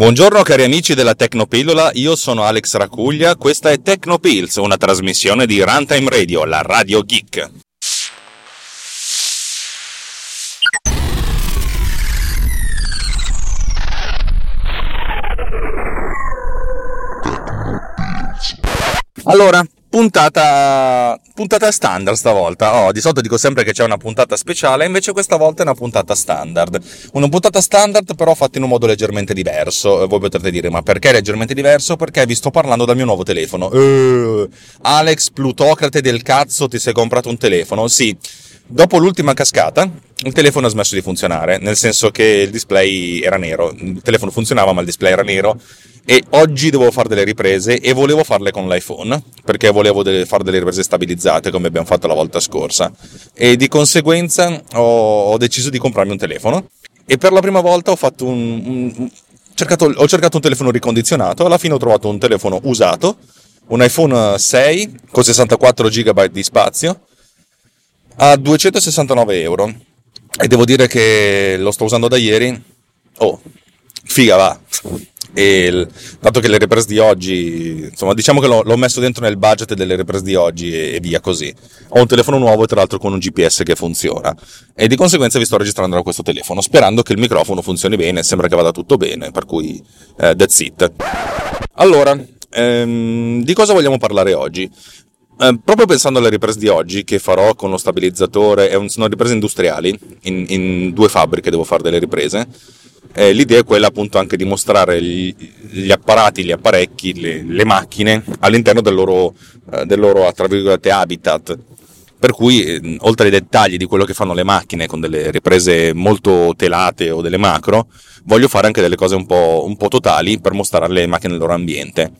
Buongiorno cari amici della Tecnopillola, io sono Alex Racuglia, questa è Tecnopills, una trasmissione di Runtime Radio, la radio geek. Allora, Puntata, puntata standard stavolta. Oh, di solito dico sempre che c'è una puntata speciale, invece questa volta è una puntata standard. Una puntata standard però fatta in un modo leggermente diverso. Voi potrete dire, ma perché leggermente diverso? Perché vi sto parlando dal mio nuovo telefono. Uh, Alex, plutocrate del cazzo, ti sei comprato un telefono? Sì. Dopo l'ultima cascata, il telefono ha smesso di funzionare, nel senso che il display era nero. Il telefono funzionava, ma il display era nero e oggi devo fare delle riprese e volevo farle con l'iPhone perché volevo delle, fare delle riprese stabilizzate come abbiamo fatto la volta scorsa. E di conseguenza ho, ho deciso di comprarmi un telefono. E per la prima volta ho fatto un, un cercato, ho cercato un telefono ricondizionato. Alla fine ho trovato un telefono usato un iPhone 6 con 64 GB di spazio a 269 euro. E devo dire che lo sto usando da ieri. Oh figa va e il, dato che le riprese di oggi, insomma, diciamo che l'ho, l'ho, messo dentro nel budget delle riprese di oggi e, e, via così. Ho un telefono nuovo, tra l'altro con un GPS che funziona e di conseguenza vi sto registrando da questo telefono, sperando che il microfono funzioni bene, sembra che vada tutto bene, per cui eh, that's it. Allora, ehm, di cosa vogliamo parlare oggi? Eh, proprio pensando alle riprese di oggi che farò con lo stabilizzatore, sono riprese industriali, in, in due fabbriche devo fare delle riprese eh, l'idea è quella appunto anche di mostrare gli, gli apparati, gli apparecchi, le, le macchine all'interno del loro, eh, del loro habitat. Per cui, eh, oltre ai dettagli di quello che fanno le macchine con delle riprese molto telate o delle macro, voglio fare anche delle cose un po', un po totali per mostrare le macchine nel loro ambiente.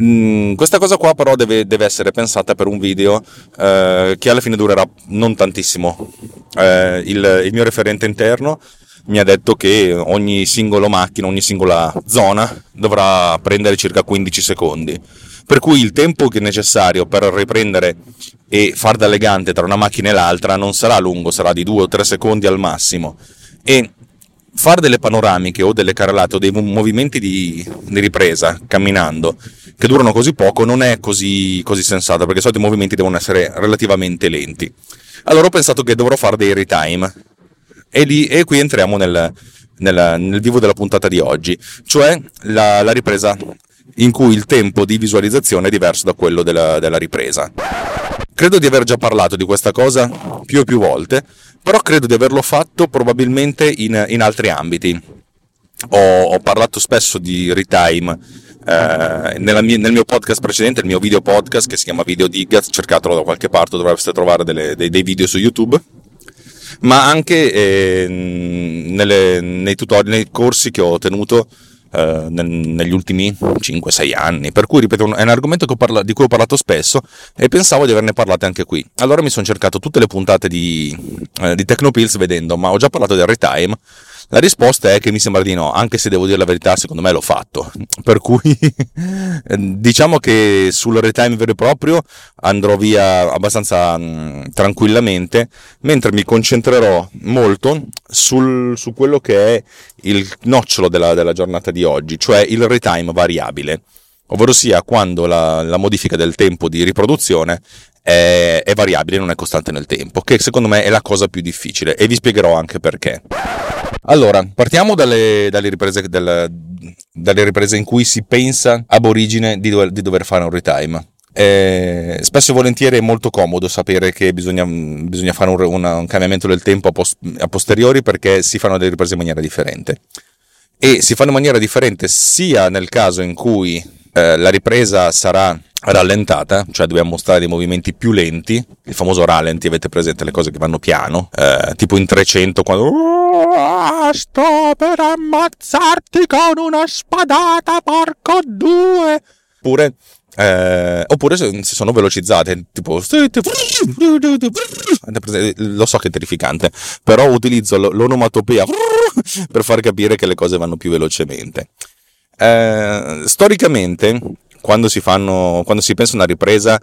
Mm, questa cosa qua però deve, deve, essere pensata per un video eh, che alla fine durerà non tantissimo. Eh, il, il, mio referente interno mi ha detto che ogni singola macchina, ogni singola zona dovrà prendere circa 15 secondi. Per cui il tempo che è necessario per riprendere e far da legante tra una macchina e l'altra non sarà lungo, sarà di 2 o 3 secondi al massimo. E fare delle panoramiche o delle carrellate o dei movimenti di, di, ripresa camminando che durano così poco non è così, così sensato perché di solito i movimenti devono essere relativamente lenti. Allora ho pensato che dovrò fare dei retime e, lì, e qui entriamo nel, nel, nel, vivo della puntata di oggi, cioè la, la, ripresa in cui il tempo di visualizzazione è diverso da quello della, della ripresa. Credo di aver già parlato di questa cosa più e più volte, però credo di averlo fatto probabilmente in, in altri ambiti. Ho, ho, parlato spesso di retime eh, mia, nel mio podcast precedente, il mio video podcast che si chiama Video Dig, cercatelo da qualche parte, dovreste trovare delle, dei, dei video su YouTube ma anche eh, nelle, nei tutorial, nei corsi che ho tenuto eh, negli ultimi 5-6 anni. Per cui, ripeto, è un argomento parla, di cui ho parlato spesso e pensavo di averne parlato anche qui. Allora mi sono cercato tutte le puntate di, eh, di Tecnopills vedendo, ma ho già parlato del retime la risposta è che mi sembra di no, anche se devo dire la verità, secondo me l'ho fatto. Per cui diciamo che sul retime vero e proprio andrò via abbastanza mh, tranquillamente, mentre mi concentrerò molto sul, su quello che è il nocciolo della, della giornata di oggi, cioè il retime variabile ovvero sia quando la, la, modifica del tempo di riproduzione è, è, variabile, non è costante nel tempo, che secondo me è la cosa più difficile e vi spiegherò anche perché. Allora, partiamo dalle, dalle, riprese, dalle, dalle riprese, in cui si pensa ab origine di dover, di dover fare un retime. Eh, spesso e volentieri è molto comodo sapere che bisogna, bisogna fare un, una, un, cambiamento del tempo a, post, a, posteriori perché si fanno delle riprese in maniera differente. E si fanno in maniera differente sia nel caso in cui eh, la ripresa sarà rallentata, cioè dobbiamo mostrare dei movimenti più lenti, il famoso rallenti, avete presente le cose che vanno piano, eh, tipo in 300 quando sto per ammazzarti con una spadata, porco due! Oppure eh, oppure se, sono velocizzate, tipo lo so che è terrificante, però utilizzo l'onomatopea per far capire che le cose vanno più velocemente. Eh, storicamente quando si, fanno, quando si pensa a una ripresa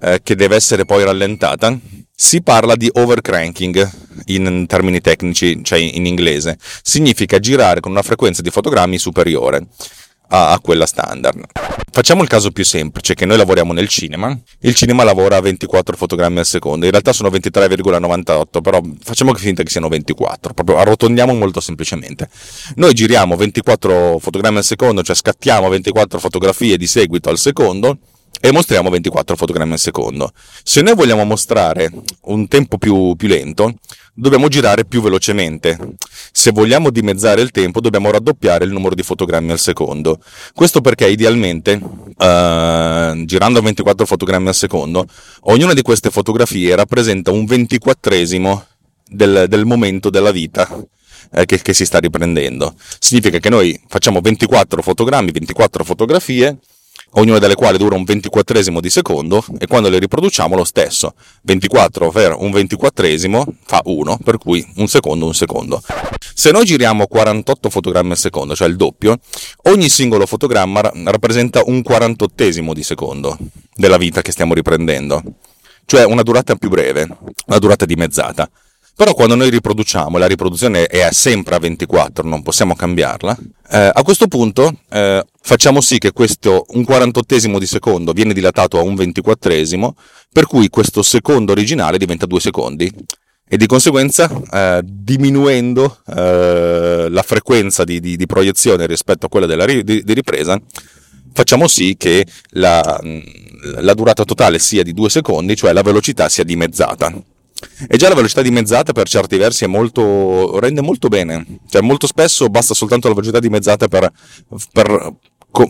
eh, che deve essere poi rallentata, si parla di overcranking in termini tecnici, cioè in inglese. Significa girare con una frequenza di fotogrammi superiore a, a quella standard. Facciamo il caso più semplice, che noi lavoriamo nel cinema. Il cinema lavora a 24 fotogrammi al secondo, in realtà sono 23,98, però facciamo finta che siano 24, proprio arrotondiamo molto semplicemente. Noi giriamo 24 fotogrammi al secondo, cioè scattiamo 24 fotografie di seguito al secondo, e mostriamo 24 fotogrammi al secondo. Se noi vogliamo mostrare un tempo più, più lento, dobbiamo girare più velocemente. Se vogliamo dimezzare il tempo, dobbiamo raddoppiare il numero di fotogrammi al secondo. Questo perché idealmente, uh, girando a 24 fotogrammi al secondo, ognuna di queste fotografie rappresenta un ventiquattresimo del, del momento della vita eh, che, che si sta riprendendo. Significa che noi facciamo 24 fotogrammi, 24 fotografie, ognuna delle quali dura un ventiquattresimo di secondo e quando le riproduciamo lo stesso. 24 per un ventiquattresimo fa 1, per cui un secondo un secondo. Se noi giriamo 48 fotogrammi al secondo, cioè il doppio, ogni singolo fotogramma rappresenta un quarantottesimo di secondo della vita che stiamo riprendendo, cioè una durata più breve, una durata dimezzata. Però quando noi riproduciamo, la riproduzione è sempre a 24, non possiamo cambiarla, eh, a questo punto eh, facciamo sì che questo un quarantottesimo di secondo viene dilatato a un ventiquattresimo, per cui questo secondo originale diventa due secondi e di conseguenza eh, diminuendo eh, la frequenza di, di, di, proiezione rispetto a quella della ri, di, di, ripresa, facciamo sì che la, la durata totale sia di due secondi, cioè la velocità sia dimezzata. E già la velocità dimezzata per certi versi molto, rende molto bene, cioè molto spesso basta soltanto la velocità dimezzata per, per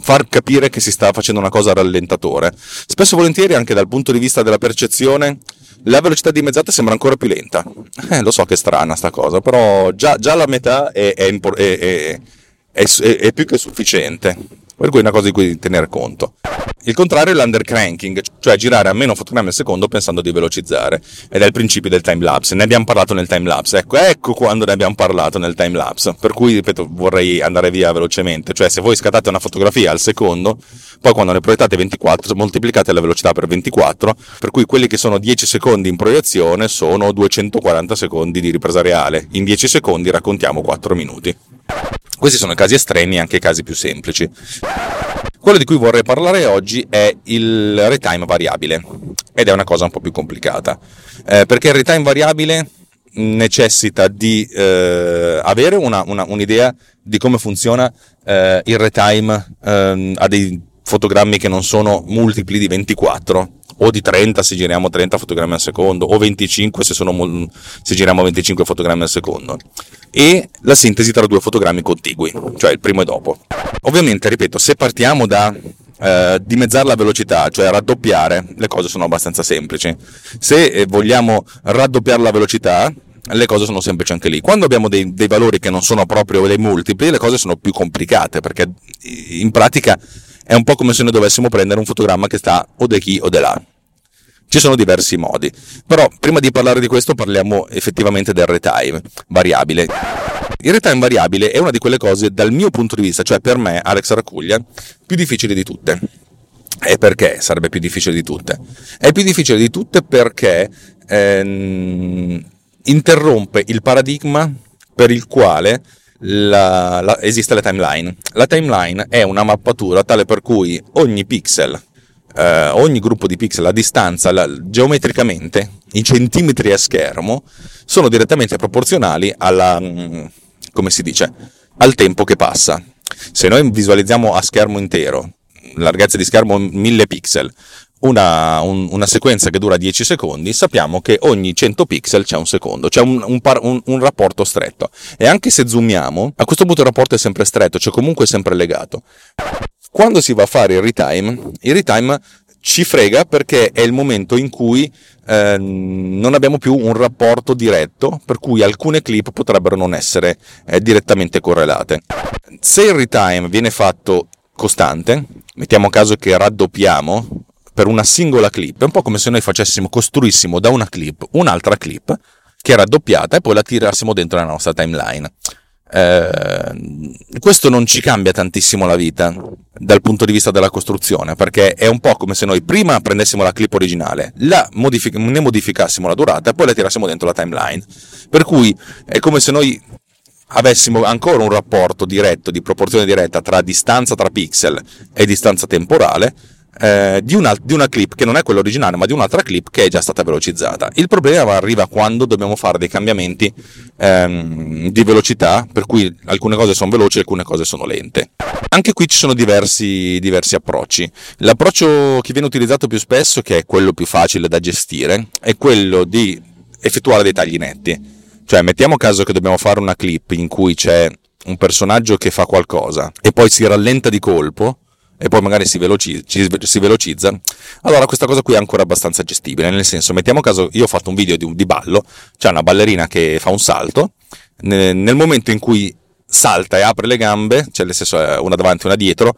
far capire che si sta facendo una cosa a rallentatore. Spesso e volentieri anche dal punto di vista della percezione la velocità dimezzata sembra ancora più lenta. Eh, lo so che è strana sta cosa, però già, già la metà è, è, è, è più che sufficiente. Per cui è una cosa di cui tenere conto. Il contrario è l'undercranking, cioè girare a meno fotogrammi al secondo pensando di velocizzare, ed è il principio del timelapse. Ne abbiamo parlato nel timelapse, ecco, ecco quando ne abbiamo parlato nel timelapse. Per cui, ripeto, vorrei andare via velocemente, cioè se voi scattate una fotografia al secondo, poi quando ne proiettate 24, moltiplicate la velocità per 24, per cui quelli che sono 10 secondi in proiezione sono 240 secondi di ripresa reale. In 10 secondi raccontiamo 4 minuti. Questi sono i casi estremi e anche i casi più semplici. Quello di cui vorrei parlare oggi è il retime variabile ed è una cosa un po' più complicata eh, perché il retime variabile necessita di eh, avere una, una, un'idea di come funziona eh, il retime ehm, a dei fotogrammi che non sono multipli di 24 o di 30 se giriamo 30 fotogrammi al secondo o 25 se, sono, se giriamo 25 fotogrammi al secondo e la sintesi tra due fotogrammi contigui, cioè il primo e dopo. Ovviamente, ripeto, se partiamo da eh, dimezzare la velocità, cioè raddoppiare, le cose sono abbastanza semplici. Se eh, vogliamo raddoppiare la velocità, le cose sono semplici anche lì. Quando abbiamo dei, dei, valori che non sono proprio dei multipli, le cose sono più complicate, perché in pratica è un po' come se noi dovessimo prendere un fotogramma che sta o da qui o da là. Ci sono diversi modi, però prima di parlare di questo parliamo effettivamente del retime variabile. Il retime variabile è una di quelle cose dal mio punto di vista, cioè per me, Alex Racuglia, più difficili di tutte. E perché sarebbe più difficile di tutte? È più difficile di tutte perché ehm, interrompe il paradigma per il quale la, la, esiste la timeline. La timeline è una mappatura tale per cui ogni pixel eh, ogni gruppo di pixel a distanza la, geometricamente, i centimetri a schermo, sono direttamente proporzionali alla, mm, come si dice, al tempo che passa. Se noi visualizziamo a schermo intero, larghezza di schermo 1000 pixel, una, un, una, sequenza che dura 10 secondi, sappiamo che ogni 100 pixel c'è un secondo, c'è un, un, par, un, rapporto stretto. E anche se zoomiamo, a questo punto il rapporto è sempre stretto, cioè comunque sempre legato. Quando si va a fare il retime, il retime ci frega perché è il momento in cui eh, non abbiamo più un rapporto diretto, per cui alcune clip potrebbero non essere eh, direttamente correlate. Se il retime viene fatto costante, mettiamo caso che raddoppiamo per una singola clip, è un po' come se noi facessimo, costruissimo da una clip un'altra clip che è raddoppiata e poi la tirassimo dentro la nostra timeline. Eh, questo non ci cambia tantissimo la vita, dal punto di vista della costruzione, perché è un po' come se noi prima prendessimo la clip originale, modific- ne modificassimo la durata e poi la tirassimo dentro la timeline. Per cui è come se noi avessimo ancora un rapporto diretto, di proporzione diretta tra distanza tra pixel e distanza temporale, eh, di, una, di, una, clip che non è quella originale, ma di un'altra clip che è già stata velocizzata. Il problema arriva quando dobbiamo fare dei cambiamenti ehm, di velocità, per cui alcune cose sono veloci e alcune cose sono lente. Anche qui ci sono diversi, diversi approcci. L'approccio che viene utilizzato più spesso, che è quello più facile da gestire, è quello di effettuare dei tagli netti. Cioè, mettiamo caso che dobbiamo fare una clip in cui c'è un personaggio che fa qualcosa e poi si rallenta di colpo e poi magari si velocizza, si velocizza, allora questa cosa qui è ancora abbastanza gestibile, nel senso, mettiamo caso, io ho fatto un video di, di ballo, c'è una ballerina che fa un salto, nel momento in cui salta e apre le gambe, cioè nel una davanti e una dietro,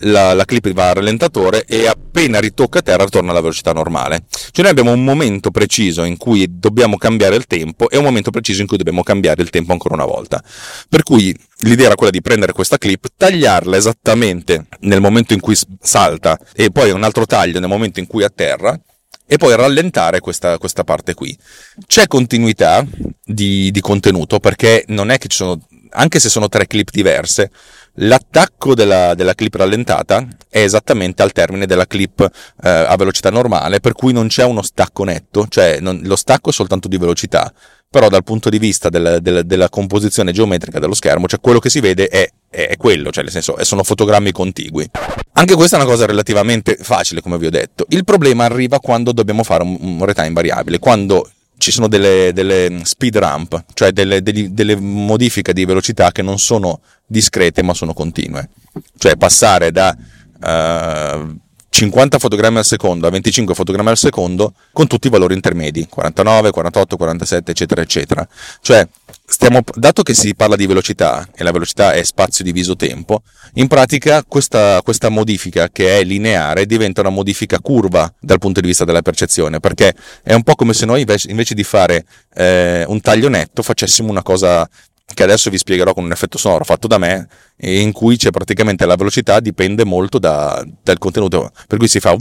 la, la, clip va al rallentatore e appena ritocca a terra torna alla velocità normale. Cioè noi abbiamo un momento preciso in cui dobbiamo cambiare il tempo e un momento preciso in cui dobbiamo cambiare il tempo ancora una volta. Per cui l'idea era quella di prendere questa clip, tagliarla esattamente nel momento in cui salta e poi un altro taglio nel momento in cui atterra e poi rallentare questa, questa parte qui. C'è continuità di, di contenuto perché non è che ci sono, anche se sono tre clip diverse, L'attacco della, della, clip rallentata è esattamente al termine della clip eh, a velocità normale, per cui non c'è uno stacco netto, cioè non, lo stacco è soltanto di velocità, però dal punto di vista del, del, della composizione geometrica dello schermo, cioè quello che si vede è, è, è quello, cioè nel senso sono fotogrammi contigui. Anche questa è una cosa relativamente facile, come vi ho detto. Il problema arriva quando dobbiamo fare un, un retime variabile, quando ci sono delle, delle speed ramp, cioè delle, delle, delle, modifiche di velocità che non sono discrete ma sono continue. Cioè passare da uh, 50 fotogrammi al secondo a 25 fotogrammi al secondo con tutti i valori intermedi, 49, 48, 47, eccetera, eccetera. Cioè, stiamo, dato che si parla di velocità e la velocità è spazio diviso tempo, in pratica questa, questa modifica che è lineare diventa una modifica curva dal punto di vista della percezione, perché è un po' come se noi invece, di fare eh, un taglio netto facessimo una cosa che adesso vi spiegherò con un effetto sonoro fatto da me, in cui c'è praticamente la velocità dipende molto da, dal contenuto, per cui si fa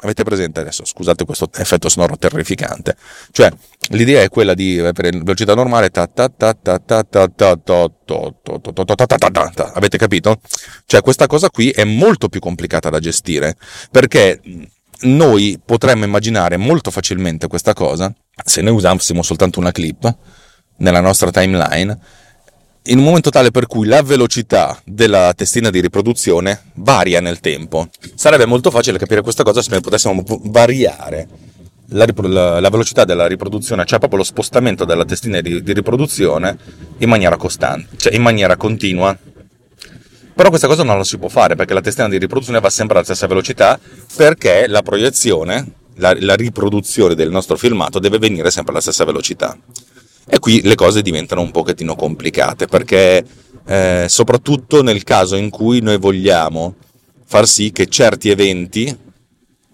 Avete presente adesso? Scusate questo effetto sonoro terrificante. Cioè, l'idea è quella di per velocità normale Avete capito? Cioè, questa cosa qui è molto più complicata da gestire perché noi potremmo immaginare molto facilmente questa cosa se noi usassimo soltanto una clip nella nostra timeline in un momento tale per cui la velocità della testina di riproduzione varia nel tempo. Sarebbe molto facile capire questa cosa se noi potessimo variare la, la, la, velocità della riproduzione, cioè proprio lo spostamento della testina di, di, riproduzione in maniera costante, cioè in maniera continua. Però questa cosa non la si può fare perché la testina di riproduzione va sempre alla stessa velocità perché la proiezione, la, la riproduzione del nostro filmato deve venire sempre alla stessa velocità. E qui le cose diventano un pochettino complicate perché eh, soprattutto nel caso in cui noi vogliamo far sì che certi eventi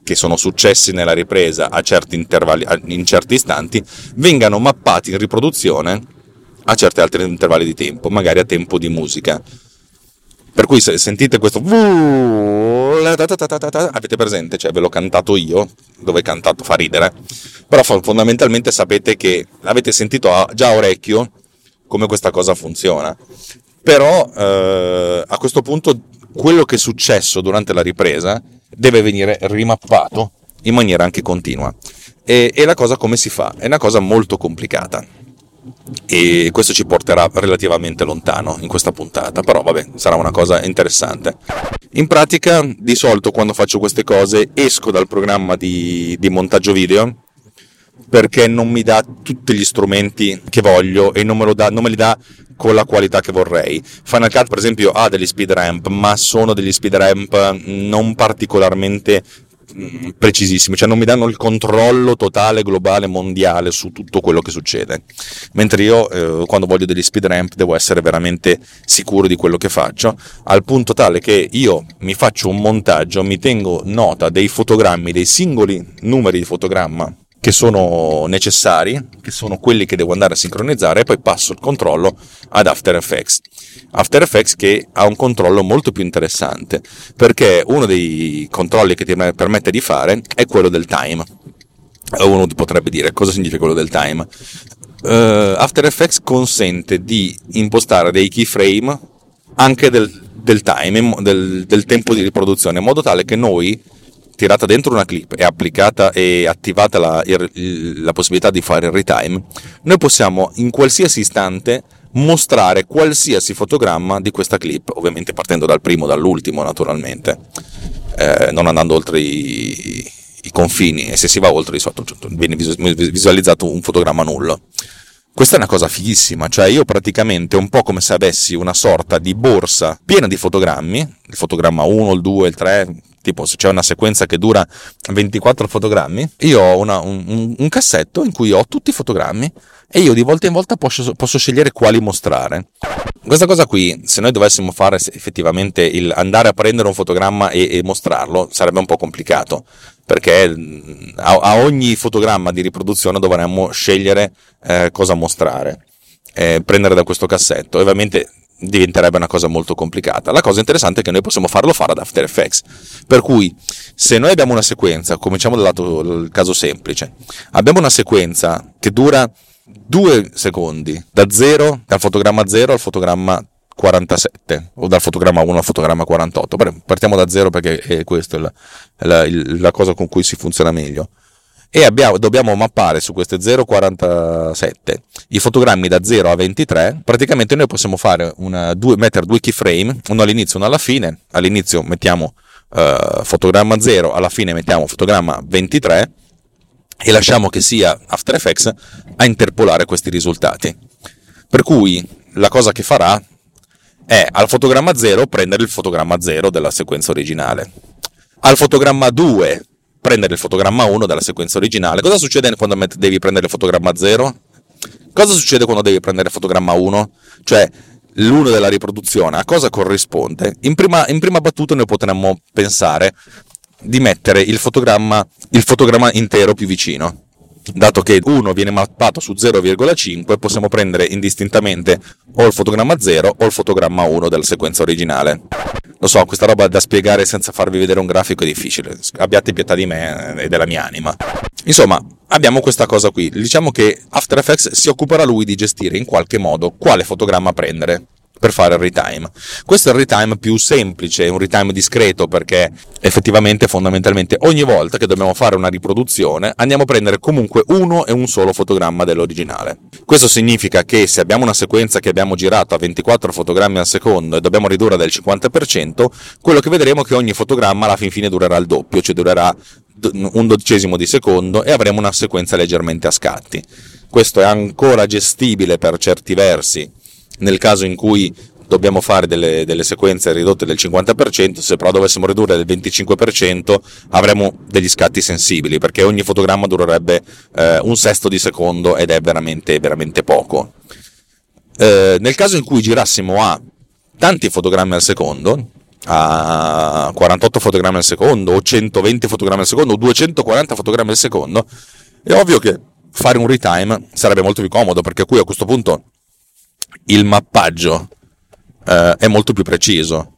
che sono successi nella ripresa a certi intervalli, in certi istanti, vengano mappati in riproduzione a certi altri intervalli di tempo, magari a tempo di musica. Per cui se sentite questo avete presente, cioè ve l'ho cantato io, dove cantato fa ridere, però fondamentalmente sapete che l'avete sentito già a orecchio come questa cosa funziona. Però eh, a questo punto quello che è successo durante la ripresa deve venire rimappato in maniera anche continua. E, e la cosa come si fa? È una cosa molto complicata e questo ci porterà relativamente lontano in questa puntata, però vabbè, sarà una cosa interessante. In pratica, di solito quando faccio queste cose esco dal programma di, di montaggio video perché non mi dà tutti gli strumenti che voglio e non me, dà, non me li dà con la qualità che vorrei. Final Cut, per esempio, ha degli speed ramp, ma sono degli speed ramp non particolarmente Mm, precisissimi, cioè non mi danno il controllo totale, globale, mondiale su tutto quello che succede. Mentre io, eh, quando voglio degli speed ramp, devo essere veramente sicuro di quello che faccio, al punto tale che io mi faccio un montaggio, mi tengo nota dei fotogrammi, dei singoli numeri di fotogramma che sono necessari, che sono quelli che devo andare a sincronizzare e poi passo il controllo ad After Effects. After Effects che ha un controllo molto più interessante perché uno dei controlli che ti permette di fare è quello del time. Uno potrebbe dire cosa significa quello del time. Uh, After Effects consente di impostare dei keyframe anche del, del time, del, del tempo di riproduzione, in modo tale che noi tirata dentro una clip e applicata e attivata la, la, possibilità di fare il retime, noi possiamo in qualsiasi istante mostrare qualsiasi fotogramma di questa clip, ovviamente partendo dal primo, dall'ultimo naturalmente, eh, non andando oltre i, i, confini e se si va oltre di sotto viene visualizzato un fotogramma nullo. Questa è una cosa fighissima, cioè io praticamente un po' come se avessi una sorta di borsa piena di fotogrammi, il fotogramma 1, il 2, il 3, tipo se c'è una sequenza che dura 24 fotogrammi, io ho una, un, un, cassetto in cui ho tutti i fotogrammi e io di volta in volta posso, posso, scegliere quali mostrare. Questa cosa qui, se noi dovessimo fare effettivamente il andare a prendere un fotogramma e, e mostrarlo, sarebbe un po' complicato, perché a, a, ogni fotogramma di riproduzione dovremmo scegliere eh, cosa mostrare, eh, prendere da questo cassetto. Ovviamente diventerebbe una cosa molto complicata. La cosa interessante è che noi possiamo farlo fare ad After Effects. Per cui, se noi abbiamo una sequenza, cominciamo dal lato il caso semplice, abbiamo una sequenza che dura due secondi, da 0, dal fotogramma 0 al fotogramma 47 o dal fotogramma 1 al fotogramma 48. Partiamo da 0 perché è questa la, la, la cosa con cui si funziona meglio e abbiamo, dobbiamo mappare su queste 0,47 i fotogrammi da 0 a 23, praticamente noi possiamo una, due, mettere due keyframe, uno all'inizio e uno alla fine. All'inizio mettiamo uh, fotogramma 0, alla fine mettiamo fotogramma 23 e lasciamo che sia After Effects a interpolare questi risultati. Per cui la cosa che farà è al fotogramma 0 prendere il fotogramma 0 della sequenza originale. Al fotogramma 2 prendere il fotogramma 1 dalla sequenza originale. Cosa succede quando devi prendere il fotogramma 0? Cosa succede quando devi prendere il fotogramma 1? Cioè, l'1 della riproduzione, a cosa corrisponde? In prima, in prima battuta noi potremmo pensare di mettere il fotogramma, il fotogramma intero più vicino. Dato che 1 viene mappato su 0,5, possiamo prendere indistintamente o il fotogramma 0 o il fotogramma 1 della sequenza originale. Lo so, questa roba da spiegare senza farvi vedere un grafico è difficile. Abbiate pietà di me e della mia anima. Insomma, abbiamo questa cosa qui. Diciamo che After Effects si occuperà lui di gestire in qualche modo quale fotogramma prendere per fare il retime. Questo è il retime più semplice, un retime discreto perché effettivamente fondamentalmente ogni volta che dobbiamo fare una riproduzione andiamo a prendere comunque uno e un solo fotogramma dell'originale. Questo significa che se abbiamo una sequenza che abbiamo girato a 24 fotogrammi al secondo e dobbiamo ridurre del 50%, quello che vedremo è che ogni fotogramma alla fin fine durerà il doppio, cioè durerà un dodicesimo di secondo e avremo una sequenza leggermente a scatti. Questo è ancora gestibile per certi versi nel caso in cui dobbiamo fare delle, delle, sequenze ridotte del 50%, se però dovessimo ridurre del 25% avremo degli scatti sensibili, perché ogni fotogramma durerebbe eh, un sesto di secondo ed è veramente, veramente poco. Eh, nel caso in cui girassimo a tanti fotogrammi al secondo, a 48 fotogrammi al secondo, o 120 fotogrammi al secondo, o 240 fotogrammi al secondo, è ovvio che fare un retime sarebbe molto più comodo, perché qui a questo punto il mappaggio eh, è molto più preciso.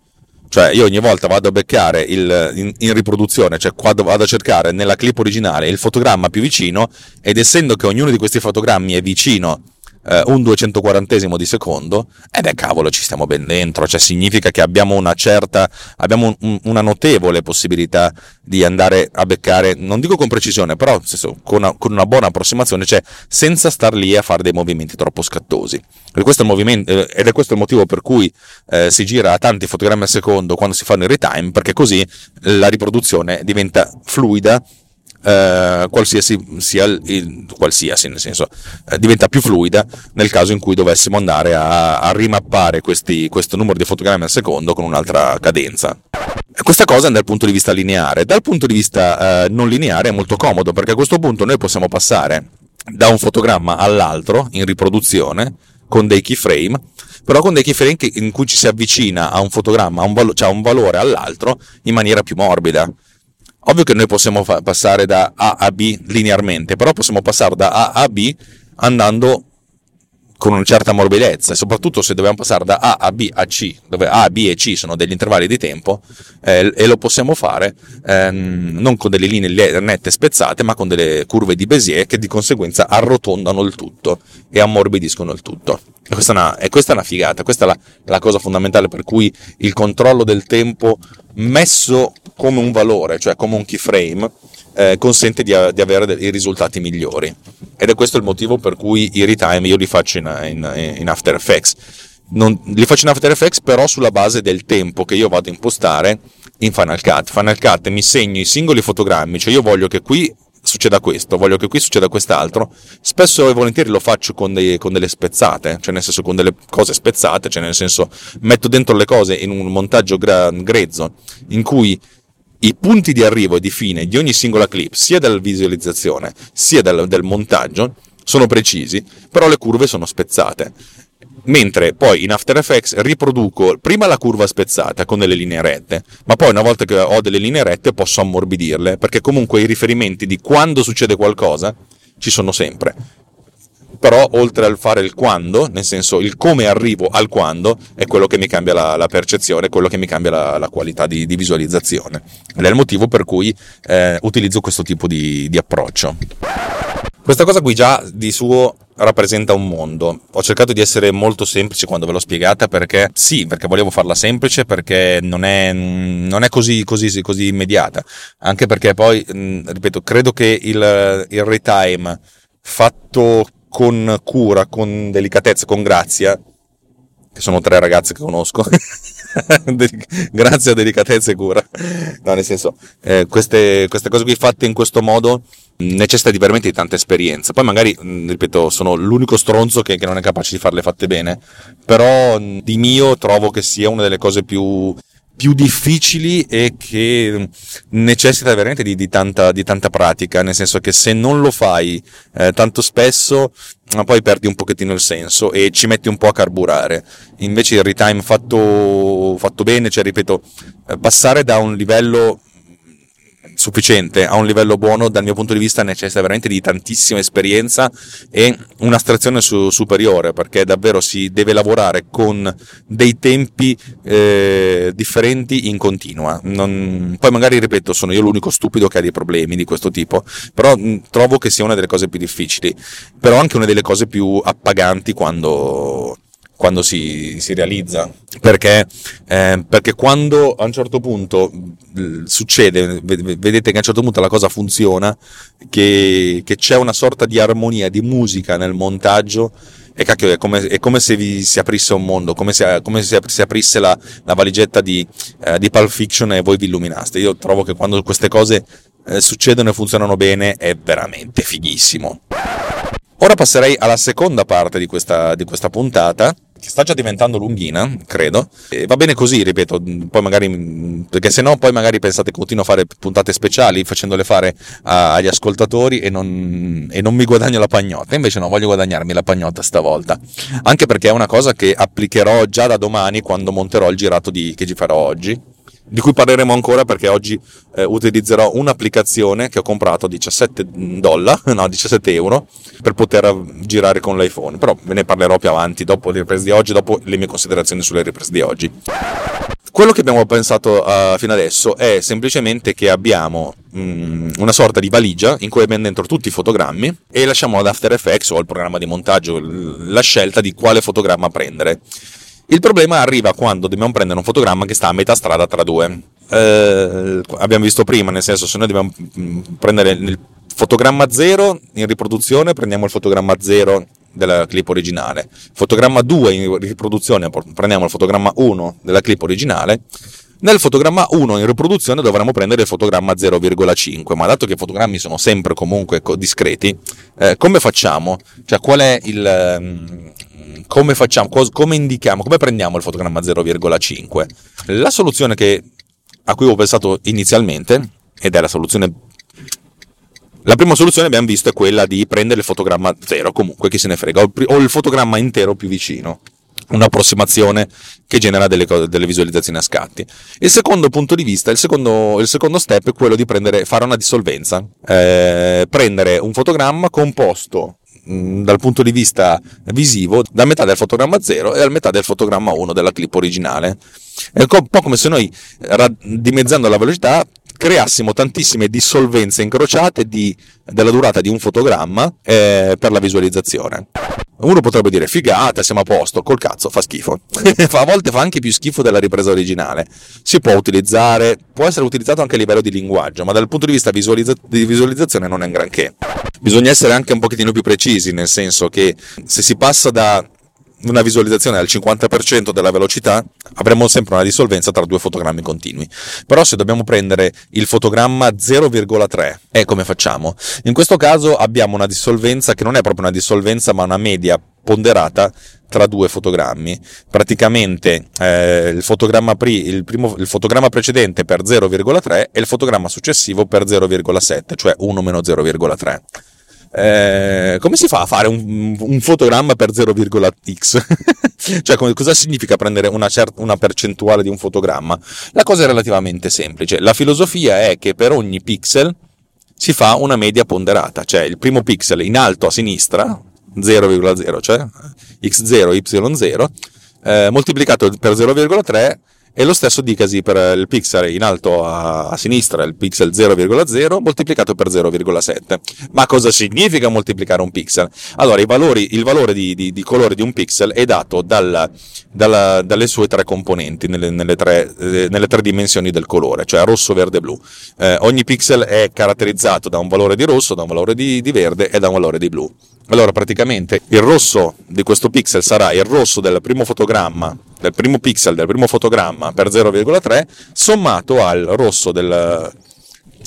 Cioè, io ogni volta vado a beccare il, in, in, riproduzione, cioè vado, vado a cercare nella clip originale il fotogramma più vicino, ed essendo che ognuno di questi fotogrammi è vicino eh, un 240 di secondo, e beh cavolo ci stiamo ben dentro, cioè significa che abbiamo una certa, abbiamo un, una notevole possibilità di andare a beccare, non dico con precisione, però con una, con una buona approssimazione, cioè senza star lì a fare dei movimenti troppo scattosi. Ed è questo il, eh, ed è questo il motivo per cui eh, si gira a tanti fotogrammi al secondo quando si fanno il retime, perché così la riproduzione diventa fluida eh, qualsiasi sia il, qualsiasi nel senso eh, diventa più fluida nel caso in cui dovessimo andare a, a rimappare questi, questo numero di fotogrammi al secondo con un'altra cadenza. Questa cosa dal punto di vista lineare, dal punto di vista eh, non lineare è molto comodo perché a questo punto noi possiamo passare da un fotogramma all'altro in riproduzione con dei keyframe, però con dei keyframe in cui ci si avvicina a un fotogramma, a un, valo- cioè un valore all'altro in maniera più morbida Ovvio che noi possiamo fa- passare da A a B linearmente, però possiamo passare da A a B andando con una certa morbidezza e soprattutto se dobbiamo passare da A a B a C, dove A, B e C sono degli intervalli di tempo eh, e lo possiamo fare ehm, non con delle linee nette spezzate ma con delle curve di Bézier che di conseguenza arrotondano il tutto e ammorbidiscono il tutto. E questa è una, questa è una figata, questa è la, la cosa fondamentale per cui il controllo del tempo messo come un valore, cioè come un keyframe, eh, consente di, di avere dei risultati migliori. Ed è questo il motivo per cui i retime io li faccio in, in, in After Effects. Non, li faccio in After Effects però sulla base del tempo che io vado a impostare in Final Cut. Final Cut mi segno i singoli fotogrammi, cioè io voglio che qui succeda questo, voglio che qui succeda quest'altro. Spesso e volentieri lo faccio con, dei, con, delle spezzate, cioè nel senso con delle cose spezzate, cioè nel senso metto dentro le cose in un montaggio grezzo in cui i punti di arrivo e di fine di ogni singola clip, sia della visualizzazione sia del, del montaggio, sono precisi, però le curve sono spezzate. Mentre poi in After Effects riproduco prima la curva spezzata con delle linee rette, ma poi una volta che ho delle linee rette posso ammorbidirle, perché comunque i riferimenti di quando succede qualcosa ci sono sempre però oltre al fare il quando, nel senso il come arrivo al quando, è quello che mi cambia la, la percezione, quello che mi cambia la, la qualità di, di, visualizzazione. Ed è il motivo per cui eh, utilizzo questo tipo di, di approccio. Questa cosa qui già di suo rappresenta un mondo. Ho cercato di essere molto semplice quando ve l'ho spiegata perché sì, perché volevo farla semplice, perché non è, non è così, così, così, immediata. Anche perché poi, ripeto, credo che il, il retime fatto con cura, con delicatezza, con grazia, che sono tre ragazze che conosco, grazia, delicatezza e cura. No, nel senso, eh, queste, queste cose qui fatte in questo modo necessita di veramente di tanta esperienza. Poi magari, ripeto, sono l'unico stronzo che, che, non è capace di farle fatte bene, però di mio trovo che sia una delle cose più più difficili e che necessita veramente di, di, tanta, di, tanta, pratica, nel senso che se non lo fai eh, tanto spesso, poi perdi un pochettino il senso e ci metti un po' a carburare. Invece il retime fatto, fatto bene, cioè ripeto, eh, passare da un livello sufficiente, a un livello buono, dal mio punto di vista necessita veramente di tantissima esperienza e un'astrazione su, superiore, perché davvero si deve lavorare con dei tempi eh, differenti in continua. Non, poi magari, ripeto, sono io l'unico stupido che ha dei problemi di questo tipo, però mh, trovo che sia una delle cose più difficili, però anche una delle cose più appaganti quando quando si, si realizza. Perché, eh, perché quando a un certo punto succede, vedete che a un certo punto la cosa funziona, che, che c'è una sorta di armonia, di musica nel montaggio, e cacchio, è come, è come se vi si aprisse un mondo, come se, come se si aprisse la, la valigetta di, eh, di Pulp Fiction e voi vi illuminaste. Io trovo che quando queste cose eh, succedono e funzionano bene è veramente fighissimo. Ora passerei alla seconda parte di questa, di questa puntata, che sta già diventando lunghina, credo. E va bene così, ripeto, poi magari, perché se no poi magari pensate che continuo a fare puntate speciali facendole fare a, agli ascoltatori e non, e non, mi guadagno la pagnotta. Invece no, voglio guadagnarmi la pagnotta stavolta. Anche perché è una cosa che applicherò già da domani quando monterò il girato di, che ci farò oggi di cui parleremo ancora perché oggi eh, utilizzerò un'applicazione che ho comprato a 17 dollari, no 17 euro, per poter girare con l'iPhone, però ve ne parlerò più avanti, dopo le riprese di oggi, dopo le mie considerazioni sulle riprese di oggi. Quello che abbiamo pensato uh, fino adesso è semplicemente che abbiamo um, una sorta di valigia in cui abbiamo dentro tutti i fotogrammi e lasciamo ad After Effects o al programma di montaggio la scelta di quale fotogramma prendere. Il problema arriva quando dobbiamo prendere un fotogramma che sta a metà strada tra due. Eh, abbiamo visto prima, nel senso, se noi dobbiamo mm, prendere il fotogramma 0 in riproduzione, prendiamo il fotogramma 0 della clip originale. Fotogramma 2 in riproduzione, prendiamo il fotogramma 1 della clip originale. Nel fotogramma 1 in riproduzione dovremmo prendere il fotogramma 0,5, ma dato che i fotogrammi sono sempre comunque discreti, eh, come facciamo? Cioè, qual è il, mm, come facciamo, come indichiamo, come prendiamo il fotogramma 0,5? La soluzione che, a cui ho pensato inizialmente, ed è la soluzione la prima soluzione abbiamo visto è quella di prendere il fotogramma 0, comunque chi se ne frega, o il fotogramma intero più vicino. un'approssimazione che genera delle, delle, visualizzazioni a scatti. Il secondo punto di vista, il secondo, il secondo step è quello di prendere, fare una dissolvenza, eh, prendere un fotogramma composto dal punto di vista visivo da metà del fotogramma 0 e a metà del fotogramma 1 della clip originale. È un po' come se noi, dimezzando la velocità, creassimo tantissime dissolvenze incrociate di, della durata di un fotogramma eh, per la visualizzazione. Uno potrebbe dire figata, siamo a posto, col cazzo fa schifo. a volte fa anche più schifo della ripresa originale. Si può utilizzare, può essere utilizzato anche a livello di linguaggio, ma dal punto di vista visualizza- di visualizzazione non è un granché. Bisogna essere anche un pochettino più precisi, nel senso che se si passa da una visualizzazione al 50% della velocità, avremo sempre una dissolvenza tra due fotogrammi continui. Però se dobbiamo prendere il fotogramma 0,3, e come facciamo? In questo caso abbiamo una dissolvenza che non è proprio una dissolvenza, ma una media ponderata tra due fotogrammi. Praticamente eh, il, fotogramma pri- il, primo, il fotogramma precedente per 0,3 e il fotogramma successivo per 0,7, cioè 1 meno 0,3. Eh, come si fa a fare un, un fotogramma per 0,x? cioè, come, cosa significa prendere una, certa, una percentuale di un fotogramma? La cosa è relativamente semplice. La filosofia è che per ogni pixel si fa una media ponderata, cioè il primo pixel in alto a sinistra, 0,0, cioè x0, y0, eh, moltiplicato per 0,3 e lo stesso dicasi per il pixel in alto a, a sinistra, il pixel 0,0 moltiplicato per 0,7. Ma cosa significa moltiplicare un pixel? Allora, valori, il valore di, di, di, colore di un pixel è dato dal, dalla, dalle sue tre componenti, nelle, nelle, tre, eh, nelle, tre, dimensioni del colore, cioè rosso, verde e blu. Eh, ogni pixel è caratterizzato da un valore di rosso, da un valore di, di verde e da un valore di blu. Allora, praticamente il rosso di questo pixel sarà il rosso del primo fotogramma, del primo pixel del primo fotogramma per 0,3 sommato al rosso del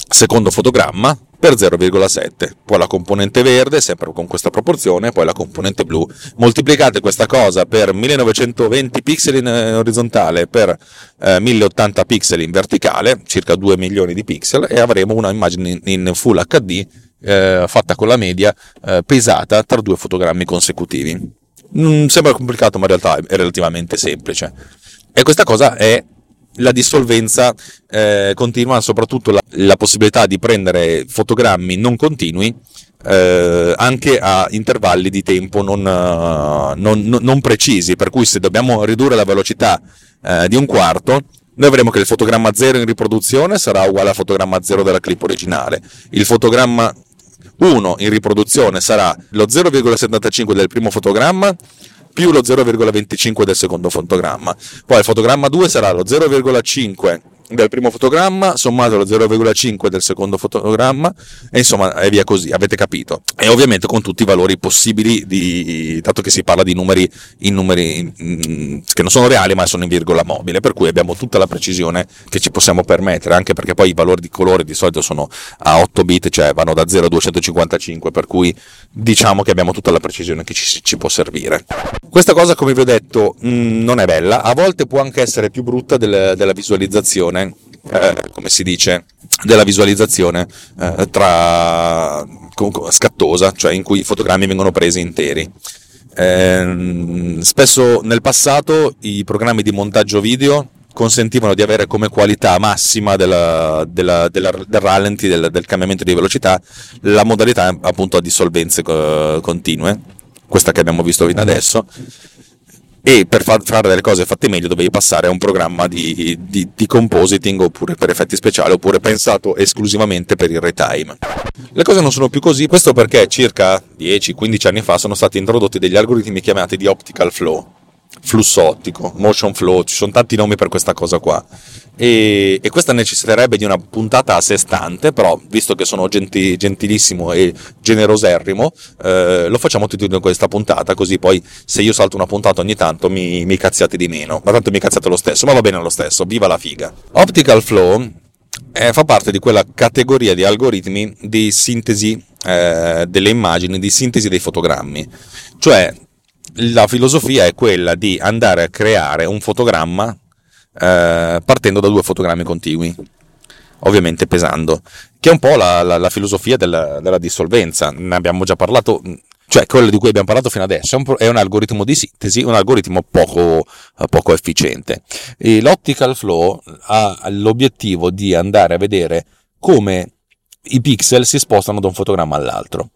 secondo fotogramma per 0,7. Poi la componente verde, sempre con questa proporzione, poi la componente blu. Moltiplicate questa cosa per 1920 pixel in eh, orizzontale per eh, 1080 pixel in verticale, circa 2 milioni di pixel, e avremo una immagine in Full HD eh, fatta con la media eh, pesata tra due fotogrammi consecutivi. Non sembra complicato, ma in realtà è relativamente semplice. E questa cosa è la dissolvenza eh, continua, soprattutto la, la, possibilità di prendere fotogrammi non continui eh, anche a intervalli di tempo non, uh, non, non, precisi, per cui se dobbiamo ridurre la velocità eh, di un quarto, noi avremo che il fotogramma 0 in riproduzione sarà uguale al fotogramma 0 della clip originale, il fotogramma 1 in riproduzione sarà lo 0,75 del primo fotogramma più lo 0,25 del secondo fotogramma. Poi il fotogramma 2 sarà lo 0,5 del primo fotogramma sommato allo 0,5 del secondo fotogramma e insomma e via così, avete capito. E ovviamente con tutti i valori possibili, di, dato che si parla di numeri, in numeri in, che non sono reali ma sono in virgola mobile, per cui abbiamo tutta la precisione che ci possiamo permettere, anche perché poi i valori di colore di solito sono a 8 bit, cioè vanno da 0 a 255, per cui diciamo che abbiamo tutta la precisione che ci, ci può servire. Questa cosa, come vi ho detto, mh, non è bella, a volte può anche essere più brutta del, della visualizzazione visualizzazione, eh, come si dice, della visualizzazione eh, tra, scattosa, cioè in cui i fotogrammi vengono presi interi. Eh, spesso nel passato i programmi di montaggio video consentivano di avere come qualità massima della, della, della, del rallenti, del, del, cambiamento di velocità, la modalità appunto a dissolvenze eh, continue, questa che abbiamo visto fino adesso, e per fare delle cose fatte meglio dovevi passare a un programma di, di, di, compositing oppure per effetti speciali oppure pensato esclusivamente per il retime. Le cose non sono più così, questo perché circa 10-15 anni fa sono stati introdotti degli algoritmi chiamati di optical flow, flusso ottico, motion flow, ci sono tanti nomi per questa cosa qua. E, e, questa necessiterebbe di una puntata a sé stante, però visto che sono genti, gentilissimo e generoserrimo, eh, lo facciamo tutti in questa puntata, così poi se io salto una puntata ogni tanto mi, mi cazziate di meno, ma tanto mi cazziate lo stesso, ma va bene lo stesso, viva la figa. Optical Flow eh, fa parte di quella categoria di algoritmi di sintesi eh, delle immagini, di sintesi dei fotogrammi, cioè la filosofia è quella di andare a creare un fotogramma eh, partendo da due fotogrammi contigui, ovviamente pesando, che è un po' la, la, la filosofia della, della, dissolvenza. Ne abbiamo già parlato cioè quello di cui abbiamo parlato fino adesso, è un, è un algoritmo di sintesi, un algoritmo poco, poco efficiente. E l'optical flow ha l'obiettivo di andare a vedere come i pixel si spostano da un fotogramma all'altro.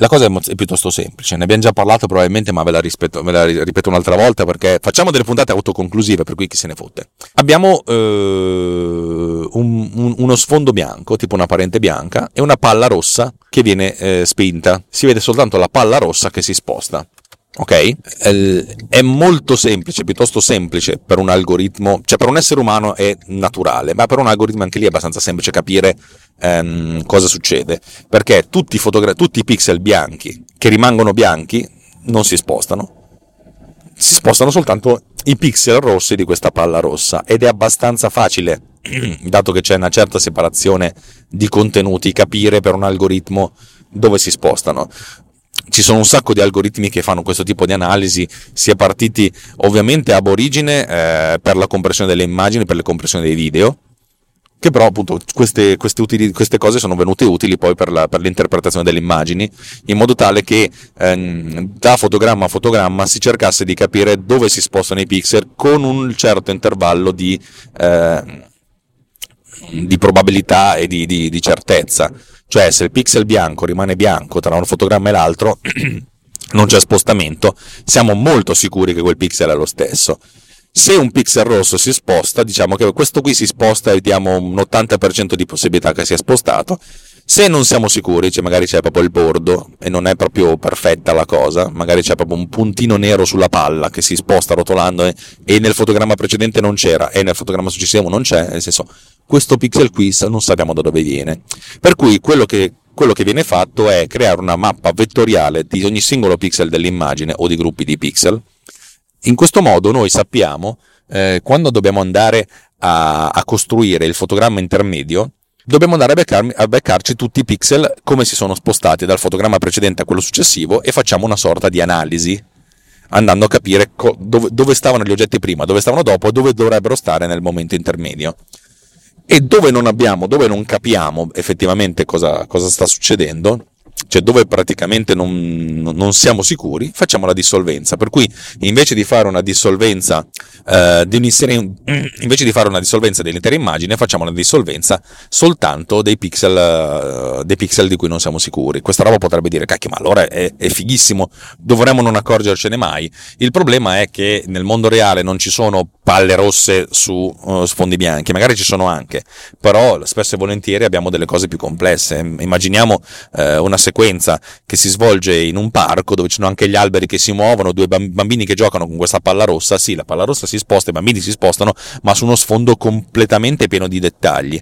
La cosa è, piuttosto semplice, ne abbiamo già parlato probabilmente, ma ve la, rispetto, ve la ripeto un'altra volta perché facciamo delle puntate autoconclusive, per cui chi se ne fotte. Abbiamo eh, un, un, uno sfondo bianco, tipo una parente bianca, e una palla rossa che viene eh, spinta. Si vede soltanto la palla rossa che si sposta ok? È molto semplice, piuttosto semplice per un algoritmo, cioè per un essere umano è naturale, ma per un algoritmo anche lì è abbastanza semplice capire ehm, cosa succede, perché tutti i, fotogra- tutti i pixel bianchi che rimangono bianchi non si spostano, si spostano soltanto i pixel rossi di questa palla rossa. Ed è abbastanza facile, dato che c'è una certa separazione di contenuti, capire per un algoritmo dove si spostano ci sono un sacco di algoritmi che fanno questo tipo di analisi, si è partiti ovviamente ab origine eh, per la compressione delle immagini, per la compressione dei video, che però appunto queste, queste, utili, queste cose sono venute utili poi per, la, per, l'interpretazione delle immagini, in modo tale che ehm, da fotogramma a fotogramma si cercasse di capire dove si spostano i pixel con un certo intervallo di, eh, di probabilità e di, di, di certezza. Cioè se il pixel bianco rimane bianco tra un fotogramma e l'altro, non c'è spostamento, siamo molto sicuri che quel pixel è lo stesso. Se un pixel rosso si sposta, diciamo che questo qui si sposta e diamo un 80% di possibilità che sia spostato. Se non siamo sicuri, cioè magari c'è proprio il bordo e non è proprio perfetta la cosa, magari c'è proprio un puntino nero sulla palla che si sposta rotolando e, e nel fotogramma precedente non c'era e nel fotogramma successivo non c'è, nel senso questo pixel qui non sappiamo da dove viene. Per cui quello che, quello che viene fatto è creare una mappa vettoriale di ogni singolo pixel dell'immagine o di gruppi di pixel. In questo modo noi sappiamo eh, quando dobbiamo andare a, a, costruire il fotogramma intermedio, dobbiamo andare a, beccar, a beccarci tutti i pixel come si sono spostati dal fotogramma precedente a quello successivo e facciamo una sorta di analisi andando a capire co- dove, dove stavano gli oggetti prima, dove stavano dopo e dove dovrebbero stare nel momento intermedio e dove non abbiamo, dove non capiamo effettivamente cosa, cosa sta succedendo, cioè dove praticamente non, non, siamo sicuri, facciamo la dissolvenza. Per cui invece di fare una dissolvenza, eh, di invece di fare una dissolvenza dell'intera immagine, facciamo una dissolvenza soltanto dei pixel, eh, dei pixel di cui non siamo sicuri. Questa roba potrebbe dire, cacchio, ma allora è, è fighissimo, dovremmo non accorgercene mai. Il problema è che nel mondo reale non ci sono palle rosse su uh, sfondi bianchi, magari ci sono anche, però spesso e volentieri abbiamo delle cose più complesse. Immaginiamo uh, una sequenza che si svolge in un parco dove ci sono anche gli alberi che si muovono, due bambini che giocano con questa palla rossa, sì, la palla rossa si sposta, i bambini si spostano, ma su uno sfondo completamente pieno di dettagli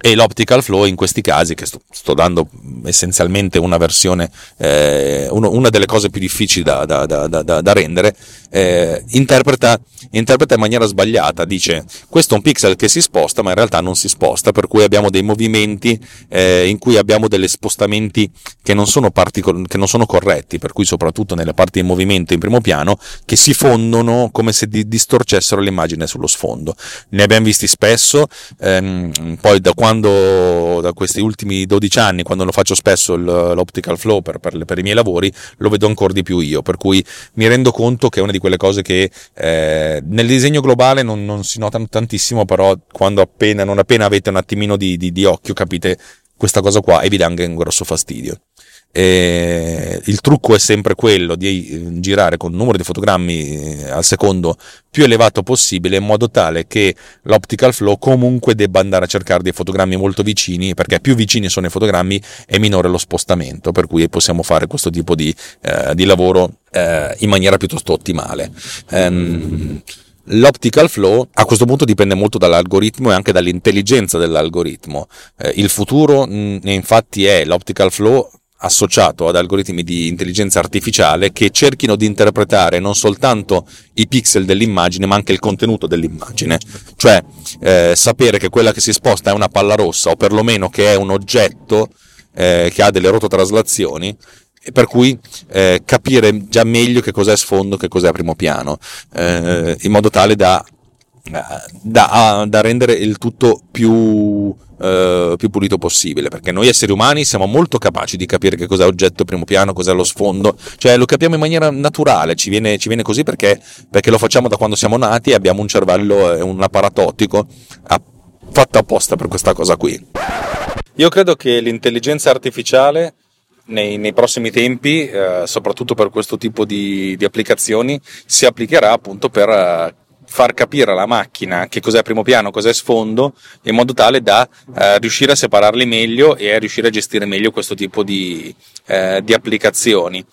e l'optical flow in questi casi, che sto, sto dando essenzialmente una versione, eh, uno, una delle cose più difficili da, da, da, da rendere, eh, interpreta, interpreta, in maniera sbagliata, dice questo è un pixel che si sposta ma in realtà non si sposta, per cui abbiamo dei movimenti eh, in cui abbiamo degli spostamenti che non, sono particol- che non sono corretti, per cui soprattutto nelle parti in movimento in primo piano, che si fondono come se di- distorcessero l'immagine sullo sfondo. Ne abbiamo visti spesso, ehm, poi da quando quando da questi ultimi 12 anni, quando lo faccio spesso l'optical flow per, per, per, i miei lavori, lo vedo ancora di più io, per cui mi rendo conto che è una di quelle cose che eh, nel disegno globale non, non, si notano tantissimo, però quando appena, non appena avete un attimino di, di, di occhio capite questa cosa qua e vi dà anche un grosso fastidio. E il trucco è sempre quello di eh, girare con un numero di fotogrammi eh, al secondo più elevato possibile in modo tale che l'optical flow comunque debba andare a cercare dei fotogrammi molto vicini perché più vicini sono i fotogrammi e minore lo spostamento per cui possiamo fare questo tipo di, eh, di lavoro eh, in maniera piuttosto ottimale. Um, L'optical flow a questo punto dipende molto dall'algoritmo e anche dall'intelligenza dell'algoritmo. Eh, il futuro mh, infatti è l'optical flow associato ad algoritmi di intelligenza artificiale che cerchino di interpretare non soltanto i pixel dell'immagine ma anche il contenuto dell'immagine, cioè eh, sapere che quella che si sposta è una palla rossa o perlomeno che è un oggetto eh, che ha delle rototraslazioni per cui eh, capire già meglio che cos'è sfondo, che cos'è primo piano, eh, in modo tale da, da, da rendere il tutto più eh, più pulito possibile, perché noi esseri umani siamo molto capaci di capire che cos'è oggetto primo piano, cos'è lo sfondo, cioè lo capiamo in maniera naturale, ci viene, ci viene così perché, perché, lo facciamo da quando siamo nati e abbiamo un cervello e un apparato ottico fatto apposta per questa cosa qui. Io credo che l'intelligenza artificiale nei, nei prossimi tempi, eh, soprattutto per questo tipo di, di, applicazioni, si applicherà appunto per eh, far capire alla macchina che cos'è primo piano, cos'è sfondo, in modo tale da eh, riuscire a separarli meglio e a riuscire a gestire meglio questo tipo di, eh, di applicazioni.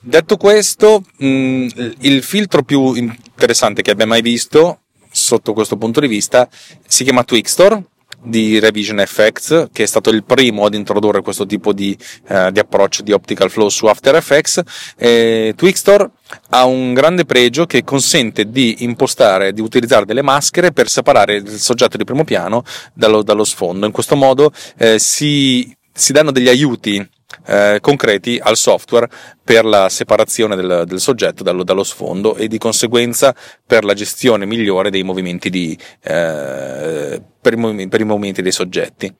Detto questo, mh, mm, il filtro più interessante che abbia mai visto sotto questo punto di vista si chiama Twixtor di Revision FX, che è stato il primo ad introdurre questo tipo di, eh, di approccio di optical flow su After Effects. Eh, Twixtor ha un grande pregio che consente di impostare, di utilizzare delle maschere per separare il soggetto di primo piano dallo, dallo sfondo. In questo modo eh, si, si danno degli aiuti eh, concreti al software per la separazione del, del soggetto dallo, dallo, sfondo e di conseguenza per la gestione migliore dei movimenti di, eh, per, i, per i movimenti dei soggetti.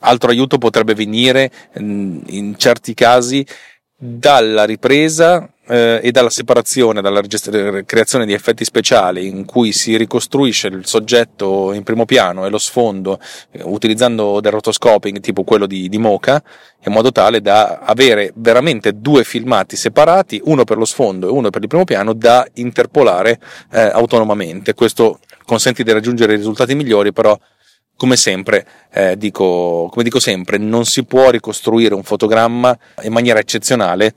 Altro aiuto potrebbe venire mm, in certi casi dalla ripresa eh, e dalla separazione, dalla creazione di effetti speciali in cui si ricostruisce il soggetto in primo piano e lo sfondo eh, utilizzando del rotoscoping tipo quello di, di Mocha in modo tale da avere veramente due filmati separati, uno per lo sfondo e uno per il primo piano da interpolare eh, autonomamente. Questo consente di raggiungere risultati migliori però come sempre, eh, dico, come dico sempre, non si può ricostruire un fotogramma in maniera eccezionale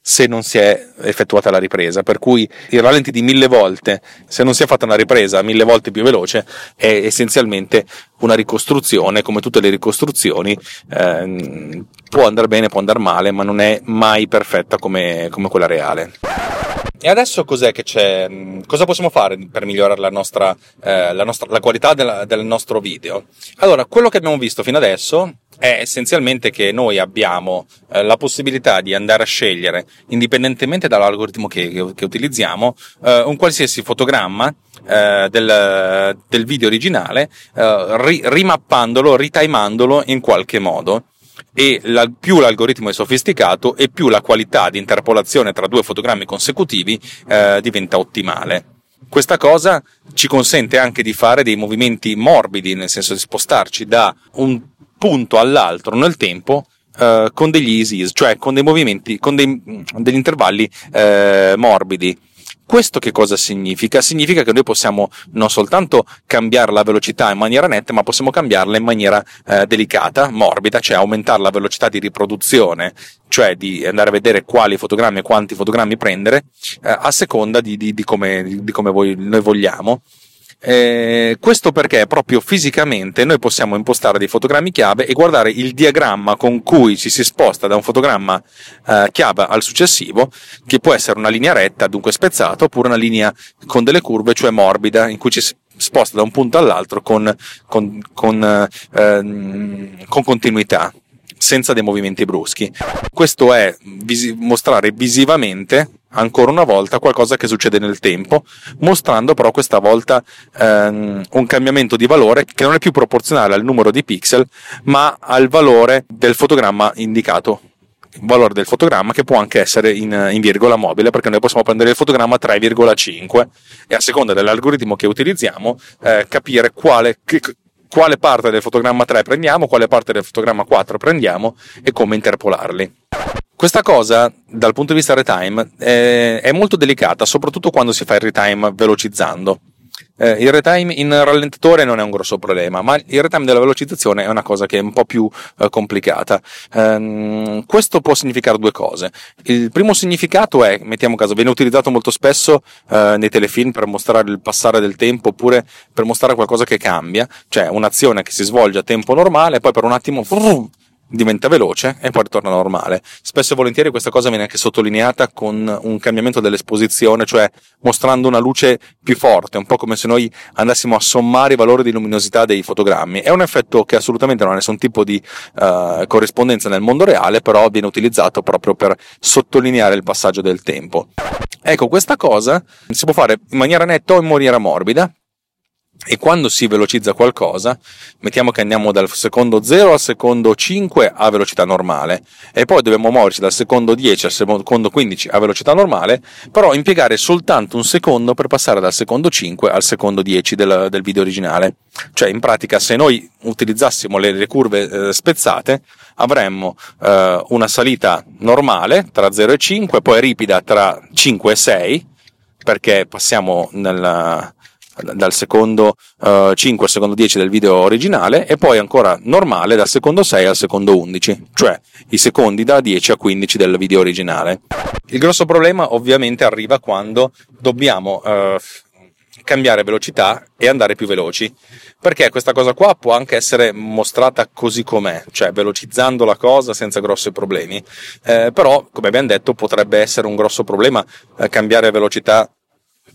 se non si è effettuata la ripresa, per cui il rallenti di mille volte, se non si è fatta una ripresa mille volte più veloce, è essenzialmente una ricostruzione, come tutte le ricostruzioni, eh, può andare bene, può andare male, ma non è mai perfetta come, come quella reale. E adesso cos'è che c'è? Cosa possiamo fare per migliorare la nostra, eh, la, nostra, la qualità della, del nostro video? Allora, quello che abbiamo visto fino adesso è essenzialmente che noi abbiamo eh, la possibilità di andare a scegliere, indipendentemente dall'algoritmo che, che, che utilizziamo, eh, un qualsiasi fotogramma eh, del, del, video originale, eh, ri, rimappandolo, ritimandolo in qualche modo e la, più l'algoritmo è sofisticato e più la qualità di interpolazione tra due fotogrammi consecutivi eh, diventa ottimale. Questa cosa ci consente anche di fare dei movimenti morbidi, nel senso di spostarci da un punto all'altro nel tempo eh, con degli easy, cioè con dei movimenti, con dei, degli intervalli eh, morbidi. Questo che cosa significa? Significa che noi possiamo non soltanto cambiare la velocità in maniera netta, ma possiamo cambiarla in maniera eh, delicata, morbida, cioè aumentare la velocità di riproduzione, cioè di andare a vedere quali fotogrammi e quanti fotogrammi prendere, eh, a seconda di, di, di come, di come voi, noi vogliamo. Eh, questo perché proprio fisicamente noi possiamo impostare dei fotogrammi chiave e guardare il diagramma con cui ci si sposta da un fotogramma eh, chiave al successivo, che può essere una linea retta, dunque spezzata, oppure una linea con delle curve, cioè morbida, in cui ci si sposta da un punto all'altro con, con, con, eh, con continuità senza dei movimenti bruschi. Questo è visi- mostrare visivamente ancora una volta qualcosa che succede nel tempo, mostrando però questa volta ehm, un cambiamento di valore che non è più proporzionale al numero di pixel, ma al valore del fotogramma indicato. Valore del fotogramma che può anche essere in, in virgola mobile, perché noi possiamo prendere il fotogramma 3,5 e a seconda dell'algoritmo che utilizziamo eh, capire quale, quale parte del fotogramma 3 prendiamo, quale parte del fotogramma 4 prendiamo e come interpolarli. Questa cosa, dal punto di vista retime, è, è molto delicata, soprattutto quando si fa il retime velocizzando. Eh, il retime in rallentatore non è un grosso problema, ma il retime della velocizzazione è una cosa che è un po' più eh, complicata. Eh, questo può significare due cose. Il primo significato è, mettiamo caso, viene utilizzato molto spesso eh, nei telefilm per mostrare il passare del tempo oppure per mostrare qualcosa che cambia, cioè un'azione che si svolge a tempo normale poi per un attimo diventa veloce e poi ritorna normale. Spesso e volentieri questa cosa viene anche sottolineata con un cambiamento dell'esposizione, cioè mostrando una luce più forte, un po' come se noi andassimo a sommare i valori di luminosità dei fotogrammi. È un effetto che assolutamente non ha nessun tipo di uh, corrispondenza nel mondo reale, però viene utilizzato proprio per sottolineare il passaggio del tempo. Ecco, questa cosa si può fare in maniera netta o in maniera morbida, e quando si velocizza qualcosa, mettiamo che andiamo dal secondo 0 al secondo 5 a velocità normale e poi dobbiamo muoverci dal secondo 10 al secondo 15 a velocità normale, però impiegare soltanto un secondo per passare dal secondo 5 al secondo 10 del, del video originale. Cioè, in pratica, se noi utilizzassimo le, le curve eh, spezzate, avremmo eh, una salita normale tra 0 e 5, poi ripida tra 5 e 6, perché passiamo nella dal secondo uh, 5 al secondo 10 del video originale e poi ancora normale dal secondo 6 al secondo 11, cioè i secondi da 10 a 15 del video originale. Il grosso problema ovviamente arriva quando dobbiamo uh, cambiare velocità e andare più veloci, perché questa cosa qua può anche essere mostrata così com'è, cioè velocizzando la cosa senza grossi problemi, eh, però come abbiamo detto potrebbe essere un grosso problema eh, cambiare velocità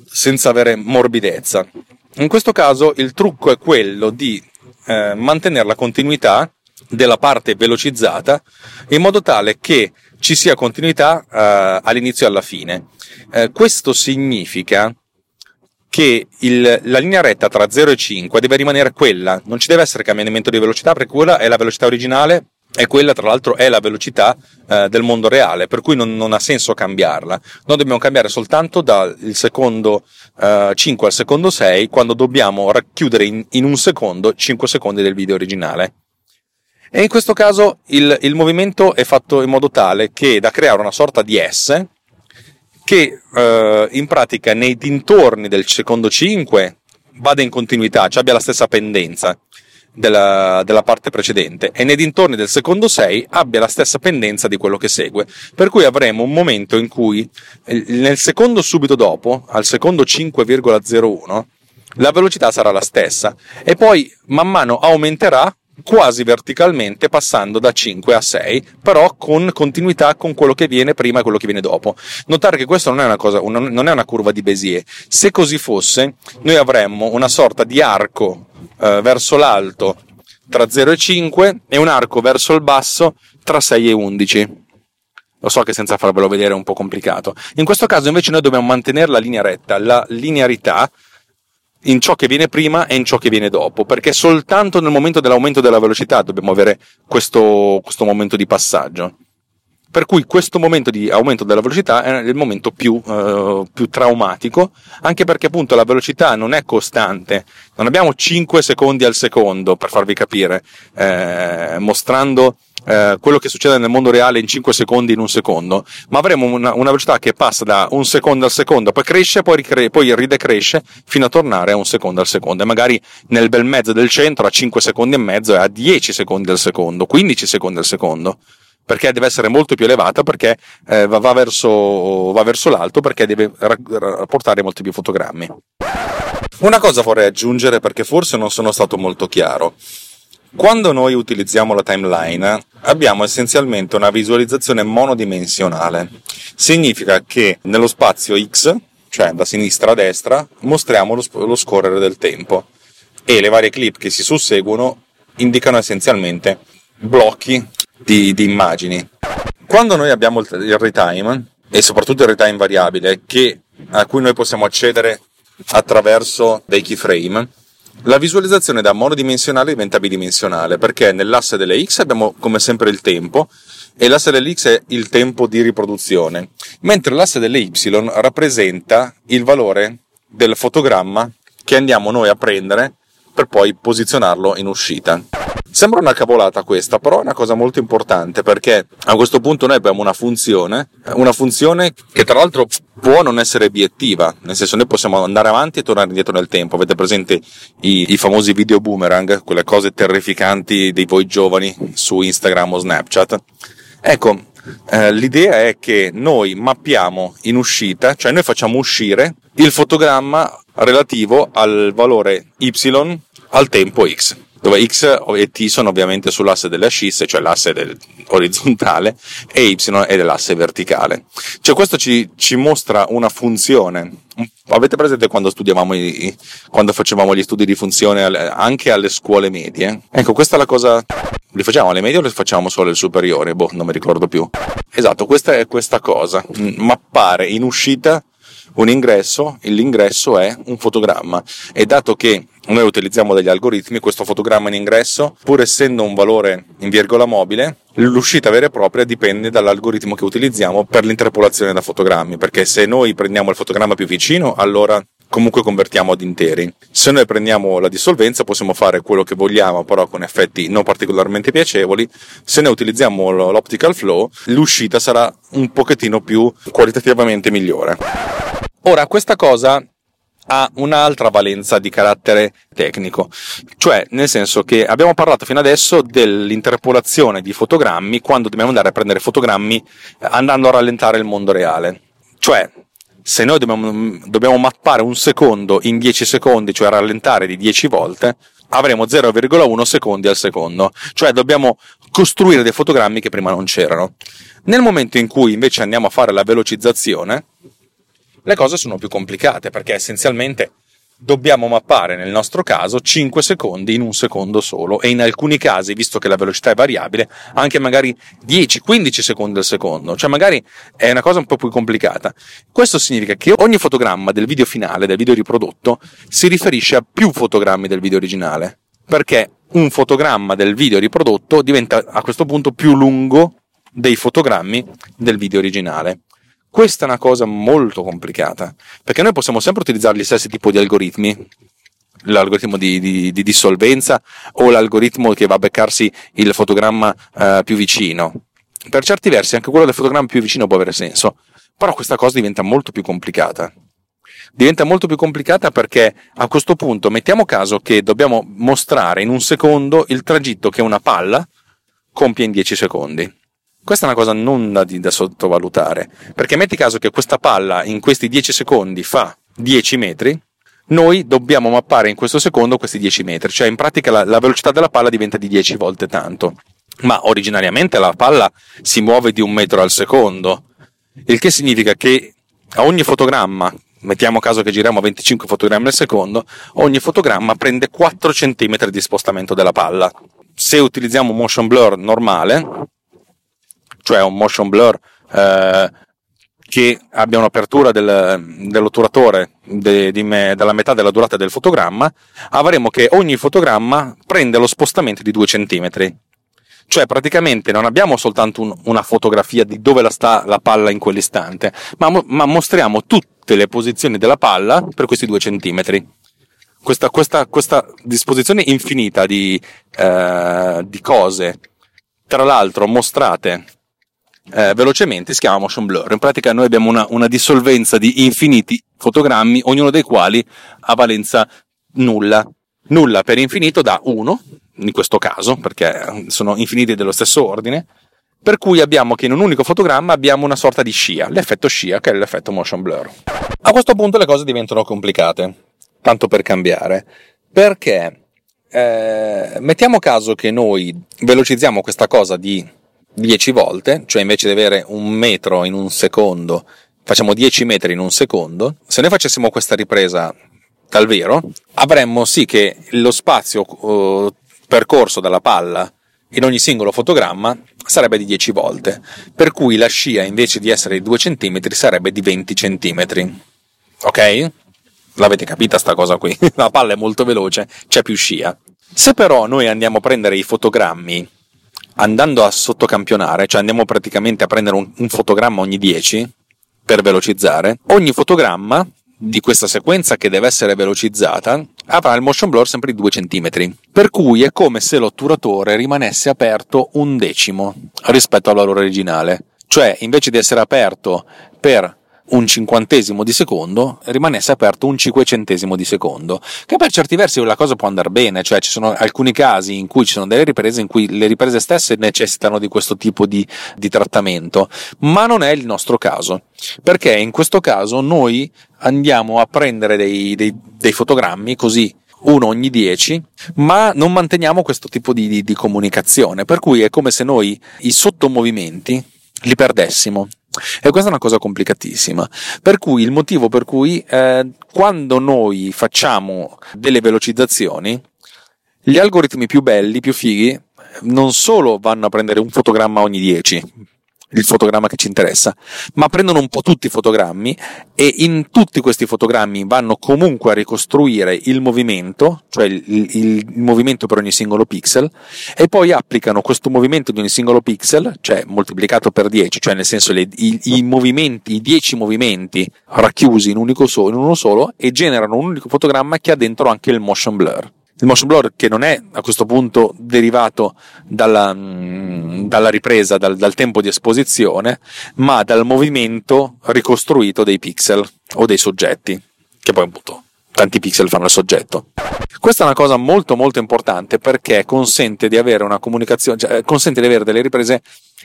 senza avere morbidezza. In questo caso il trucco è quello di eh, mantenere la continuità della parte velocizzata in modo tale che ci sia continuità eh, all'inizio e alla fine. Eh, questo significa che il, la linea retta tra 0 e 5 deve rimanere quella, non ci deve essere cambiamento di velocità perché quella è la velocità originale e quella tra l'altro è la velocità eh, del mondo reale, per cui non, non, ha senso cambiarla. Noi dobbiamo cambiare soltanto dal secondo eh, 5 al secondo 6 quando dobbiamo racchiudere in, in, un secondo 5 secondi del video originale. E in questo caso il, il, movimento è fatto in modo tale che da creare una sorta di S che eh, in pratica nei dintorni del secondo 5 vada in continuità, cioè abbia la stessa pendenza della, della, parte precedente e nei dintorni del secondo 6 abbia la stessa pendenza di quello che segue. Per cui avremo un momento in cui eh, nel secondo subito dopo, al secondo 5,01, la velocità sarà la stessa e poi man mano aumenterà quasi verticalmente passando da 5 a 6 però con continuità con quello che viene prima e quello che viene dopo notare che questa non è una cosa non è una curva di Bézier se così fosse noi avremmo una sorta di arco eh, verso l'alto tra 0 e 5 e un arco verso il basso tra 6 e 11. Lo so che senza farvelo vedere è un po' complicato. In questo caso invece noi dobbiamo mantenere la linea retta, la linearità in ciò che viene prima e in ciò che viene dopo, perché soltanto nel momento dell'aumento della velocità dobbiamo avere questo, questo momento di passaggio. Per cui questo momento di aumento della velocità è il momento più, eh, più, traumatico, anche perché appunto la velocità non è costante. Non abbiamo 5 secondi al secondo, per farvi capire, eh, mostrando eh, quello che succede nel mondo reale in 5 secondi in un secondo, ma avremo una, una velocità che passa da un secondo al secondo, poi cresce, poi, ricre- poi ridecresce fino a tornare a un secondo al secondo. E magari nel bel mezzo del centro a 5 secondi e mezzo e a 10 secondi al secondo, 15 secondi al secondo perché deve essere molto più elevata, perché eh, va, va, verso, va, verso, l'alto, perché deve rapportare molti più fotogrammi. Una cosa vorrei aggiungere perché forse non sono stato molto chiaro. Quando noi utilizziamo la timeline abbiamo essenzialmente una visualizzazione monodimensionale. Significa che nello spazio X, cioè da sinistra a destra, mostriamo lo, scorrere del tempo e le varie clip che si susseguono indicano essenzialmente blocchi di, di immagini. Quando noi abbiamo il retime, e soprattutto il retime variabile, che, a cui noi possiamo accedere attraverso dei keyframe, la visualizzazione da monodimensionale diventa bidimensionale, perché nell'asse delle X abbiamo come sempre il tempo, e l'asse dell'X è il tempo di riproduzione, mentre l'asse delle Y rappresenta il valore del fotogramma che andiamo noi a prendere per poi posizionarlo in uscita. Sembra una cavolata questa, però è una cosa molto importante perché a questo punto noi abbiamo una funzione, una funzione che tra l'altro può non essere obiettiva, nel senso noi possiamo andare avanti e tornare indietro nel tempo. Avete presente i, i famosi video boomerang, quelle cose terrificanti di voi giovani su Instagram o Snapchat? Ecco, eh, l'idea è che noi mappiamo in uscita, cioè noi facciamo uscire il fotogramma relativo al valore y al tempo x dove x e t sono ovviamente sull'asse delle ascisse, cioè l'asse del, orizzontale, e y è dell'asse verticale. Cioè questo ci, ci mostra una funzione. Avete presente quando studiavamo, i, quando facevamo gli studi di funzione anche alle scuole medie? Ecco, questa è la cosa li facciamo alle medie o li facciamo solo alle superiori? Boh, non mi ricordo più. Esatto, questa è questa cosa. Mappare in uscita un ingresso, l'ingresso è un fotogramma e dato che noi utilizziamo degli algoritmi, questo fotogramma in ingresso, pur essendo un valore in virgola mobile, l'uscita vera e propria dipende dall'algoritmo che utilizziamo per l'interpolazione da fotogrammi, perché se noi prendiamo il fotogramma più vicino, allora comunque convertiamo ad interi. Se noi prendiamo la dissolvenza possiamo fare quello che vogliamo, però con effetti non particolarmente piacevoli. Se noi utilizziamo l'optical flow, l'uscita sarà un pochettino più qualitativamente migliore. Ora, questa cosa ha un'altra valenza di carattere tecnico, cioè nel senso che abbiamo parlato fino adesso dell'interpolazione di fotogrammi quando dobbiamo andare a prendere fotogrammi andando a rallentare il mondo reale. Cioè, se noi dobbiamo, dobbiamo mappare un secondo in 10 secondi, cioè rallentare di 10 volte, avremo 0,1 secondi al secondo. Cioè dobbiamo costruire dei fotogrammi che prima non c'erano. Nel momento in cui invece andiamo a fare la velocizzazione, le cose sono più complicate perché essenzialmente dobbiamo mappare nel nostro caso 5 secondi in un secondo solo e in alcuni casi, visto che la velocità è variabile, anche magari 10-15 secondi al secondo, cioè magari è una cosa un po' più complicata. Questo significa che ogni fotogramma del video finale, del video riprodotto, si riferisce a più fotogrammi del video originale, perché un fotogramma del video riprodotto diventa a questo punto più lungo dei fotogrammi del video originale. Questa è una cosa molto complicata, perché noi possiamo sempre utilizzare gli stessi tipi di algoritmi, l'algoritmo di, di, di, dissolvenza o l'algoritmo che va a beccarsi il fotogramma eh, più vicino. Per certi versi anche quello del fotogramma più vicino può avere senso, però questa cosa diventa molto più complicata. Diventa molto più complicata perché a questo punto mettiamo caso che dobbiamo mostrare in un secondo il tragitto che una palla compie in 10 secondi. Questa è una cosa non da, da sottovalutare, perché metti caso che questa palla in questi 10 secondi fa 10 metri, noi dobbiamo mappare in questo secondo questi 10 metri, cioè in pratica la, la, velocità della palla diventa di 10 volte tanto. Ma originariamente la palla si muove di un metro al secondo, il che significa che a ogni fotogramma, mettiamo caso che giriamo a 25 fotogrammi al secondo, ogni fotogramma prende 4 cm di spostamento della palla. Se utilizziamo motion blur normale, cioè un motion blur eh, che abbia un'apertura del, dell'otturatore de, di me, della metà della durata del fotogramma, avremo che ogni fotogramma prende lo spostamento di 2 cm. Cioè praticamente non abbiamo soltanto un, una fotografia di dove la sta la palla in quell'istante, ma, ma, mostriamo tutte le posizioni della palla per questi 2 cm. Questa, questa, questa disposizione infinita di, eh, di cose, tra l'altro mostrate eh, velocemente si chiama motion blur. In pratica noi abbiamo una, una dissolvenza di infiniti fotogrammi, ognuno dei quali ha valenza nulla. Nulla per infinito da 1, in questo caso, perché sono infiniti dello stesso ordine, per cui abbiamo che in un unico fotogramma abbiamo una sorta di scia, l'effetto scia, che è l'effetto motion blur. A questo punto le cose diventano complicate, tanto per cambiare, perché eh, mettiamo caso che noi velocizziamo questa cosa di 10 volte, cioè invece di avere un metro in un secondo, facciamo 10 metri in un secondo, se noi facessimo questa ripresa dal vero, avremmo sì che lo spazio uh, percorso dalla palla in ogni singolo fotogramma sarebbe di 10 volte, per cui la scia invece di essere di 2 cm sarebbe di 20 cm. Ok? L'avete capita sta cosa qui? La palla è molto veloce, c'è più scia. Se però noi andiamo a prendere i fotogrammi andando a sottocampionare, cioè andiamo praticamente a prendere un, un fotogramma ogni 10 per velocizzare, ogni fotogramma di questa sequenza che deve essere velocizzata avrà il motion blur sempre di 2 cm, per cui è come se l'otturatore rimanesse aperto un decimo rispetto al valore originale, cioè invece di essere aperto per un cinquantesimo di secondo rimanesse aperto un cinquecentesimo di secondo, che per certi versi la cosa può andare bene, cioè ci sono alcuni casi in cui ci sono delle riprese in cui le riprese stesse necessitano di questo tipo di, di trattamento, ma non è il nostro caso, perché in questo caso noi andiamo a prendere dei, dei, dei fotogrammi così uno ogni dieci, ma non manteniamo questo tipo di, di, di, comunicazione, per cui è come se noi i sottomovimenti li perdessimo. E questa è una cosa complicatissima. Per cui il motivo per cui eh, quando noi facciamo delle velocizzazioni, gli algoritmi più belli, più fighi, non solo vanno a prendere un fotogramma ogni 10, il fotogramma che ci interessa, ma prendono un po' tutti i fotogrammi e in tutti questi fotogrammi vanno comunque a ricostruire il movimento, cioè il, il, il movimento per ogni singolo pixel, e poi applicano questo movimento di ogni singolo pixel, cioè moltiplicato per 10, cioè nel senso le, i, i, movimenti, i 10 movimenti racchiusi in, unico so, in uno solo, e generano un unico fotogramma che ha dentro anche il motion blur il motion blur che non è a questo punto derivato dalla, mm, dalla ripresa, dal, dal, tempo di esposizione, ma dal movimento ricostruito dei pixel o dei soggetti, che poi appunto tanti pixel fanno il soggetto. Questa è una cosa molto molto importante perché consente di avere una comunicazione, cioè, consente di avere delle riprese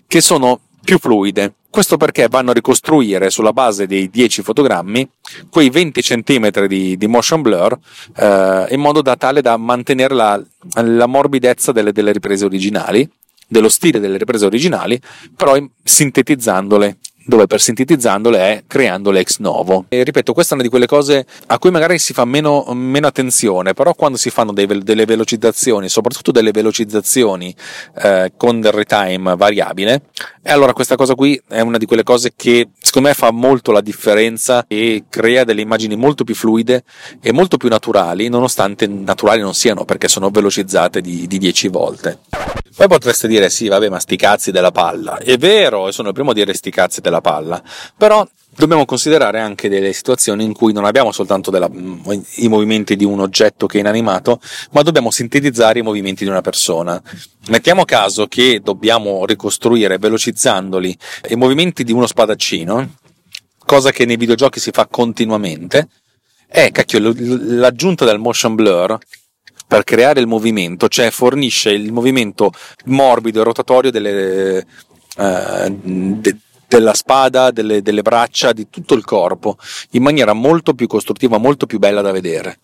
che sono più fluide. Questo perché vanno a ricostruire sulla base dei 10 fotogrammi quei 20 cm di, di motion blur eh, in modo da tale da mantenere la, la morbidezza delle, delle riprese originali, dello stile delle riprese originali, però sintetizzandole dove per sintetizzandole è creandole ex novo. E ripeto, questa è una di quelle cose a cui magari si fa meno, meno attenzione, però quando si fanno dei, delle velocizzazioni, soprattutto delle velocizzazioni eh, con del retime variabile, e allora questa cosa qui è una di quelle cose che secondo me fa molto la differenza e crea delle immagini molto più fluide e molto più naturali, nonostante naturali non siano perché sono velocizzate di, di 10 volte. Poi potreste dire sì, vabbè, ma sti cazzi della palla. È vero, e sono il primo a dire sti cazzi della palla, però dobbiamo considerare anche delle situazioni in cui non abbiamo soltanto della, i movimenti di un oggetto che è inanimato, ma dobbiamo sintetizzare i movimenti di una persona. Mettiamo caso che dobbiamo ricostruire velocizzandoli i movimenti di uno spadaccino, cosa che nei videogiochi si fa continuamente, è cacchio, l'aggiunta del motion blur per creare il movimento, cioè fornisce il movimento morbido e rotatorio delle, eh, de, della spada, delle, delle, braccia, di tutto il corpo, in maniera molto più costruttiva, molto più bella da vedere.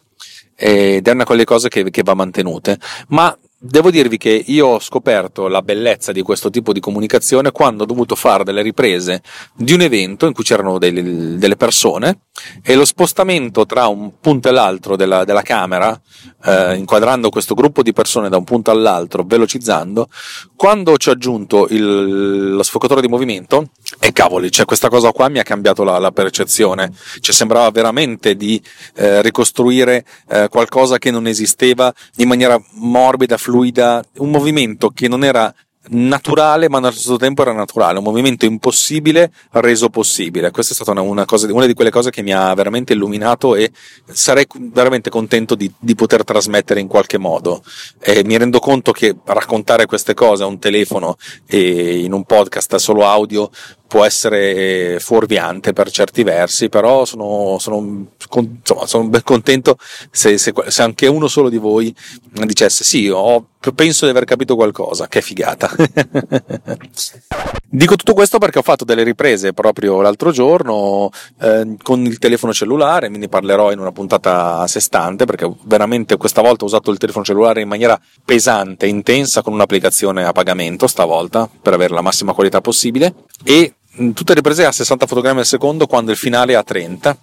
Ed è una quelle cose che, che va mantenute. Ma Devo dirvi che io ho scoperto la bellezza di questo tipo di comunicazione quando ho dovuto fare delle riprese di un evento in cui c'erano delle, delle persone e lo spostamento tra un punto e l'altro della, della camera, eh, inquadrando questo gruppo di persone da un punto all'altro, velocizzando, quando ci ho aggiunto il, lo sfocatore di movimento, e cavoli, cioè questa cosa qua mi ha cambiato la, la percezione, cioè sembrava veramente di eh, ricostruire eh, qualcosa che non esisteva in maniera morbida, fluida, fluida, un movimento che non era naturale, ma allo stesso tempo era naturale, un movimento impossibile reso possibile. Questa è stata una, una, cosa, una di quelle cose che mi ha veramente illuminato e sarei veramente contento di, di poter trasmettere in qualche modo. E mi rendo conto che raccontare queste cose a un telefono e in un podcast solo audio può essere fuorviante per certi versi, però sono, sono, insomma, sono contento se, se, se, anche uno solo di voi dicesse sì, ho, penso di aver capito qualcosa, che figata. Dico tutto questo perché ho fatto delle riprese proprio l'altro giorno eh, con il telefono cellulare, me ne parlerò in una puntata a sé stante perché veramente questa volta ho usato il telefono cellulare in maniera pesante, intensa, con un'applicazione a pagamento stavolta per avere la massima qualità possibile e tutte riprese a 60 fotogrammi al secondo quando il finale è a 30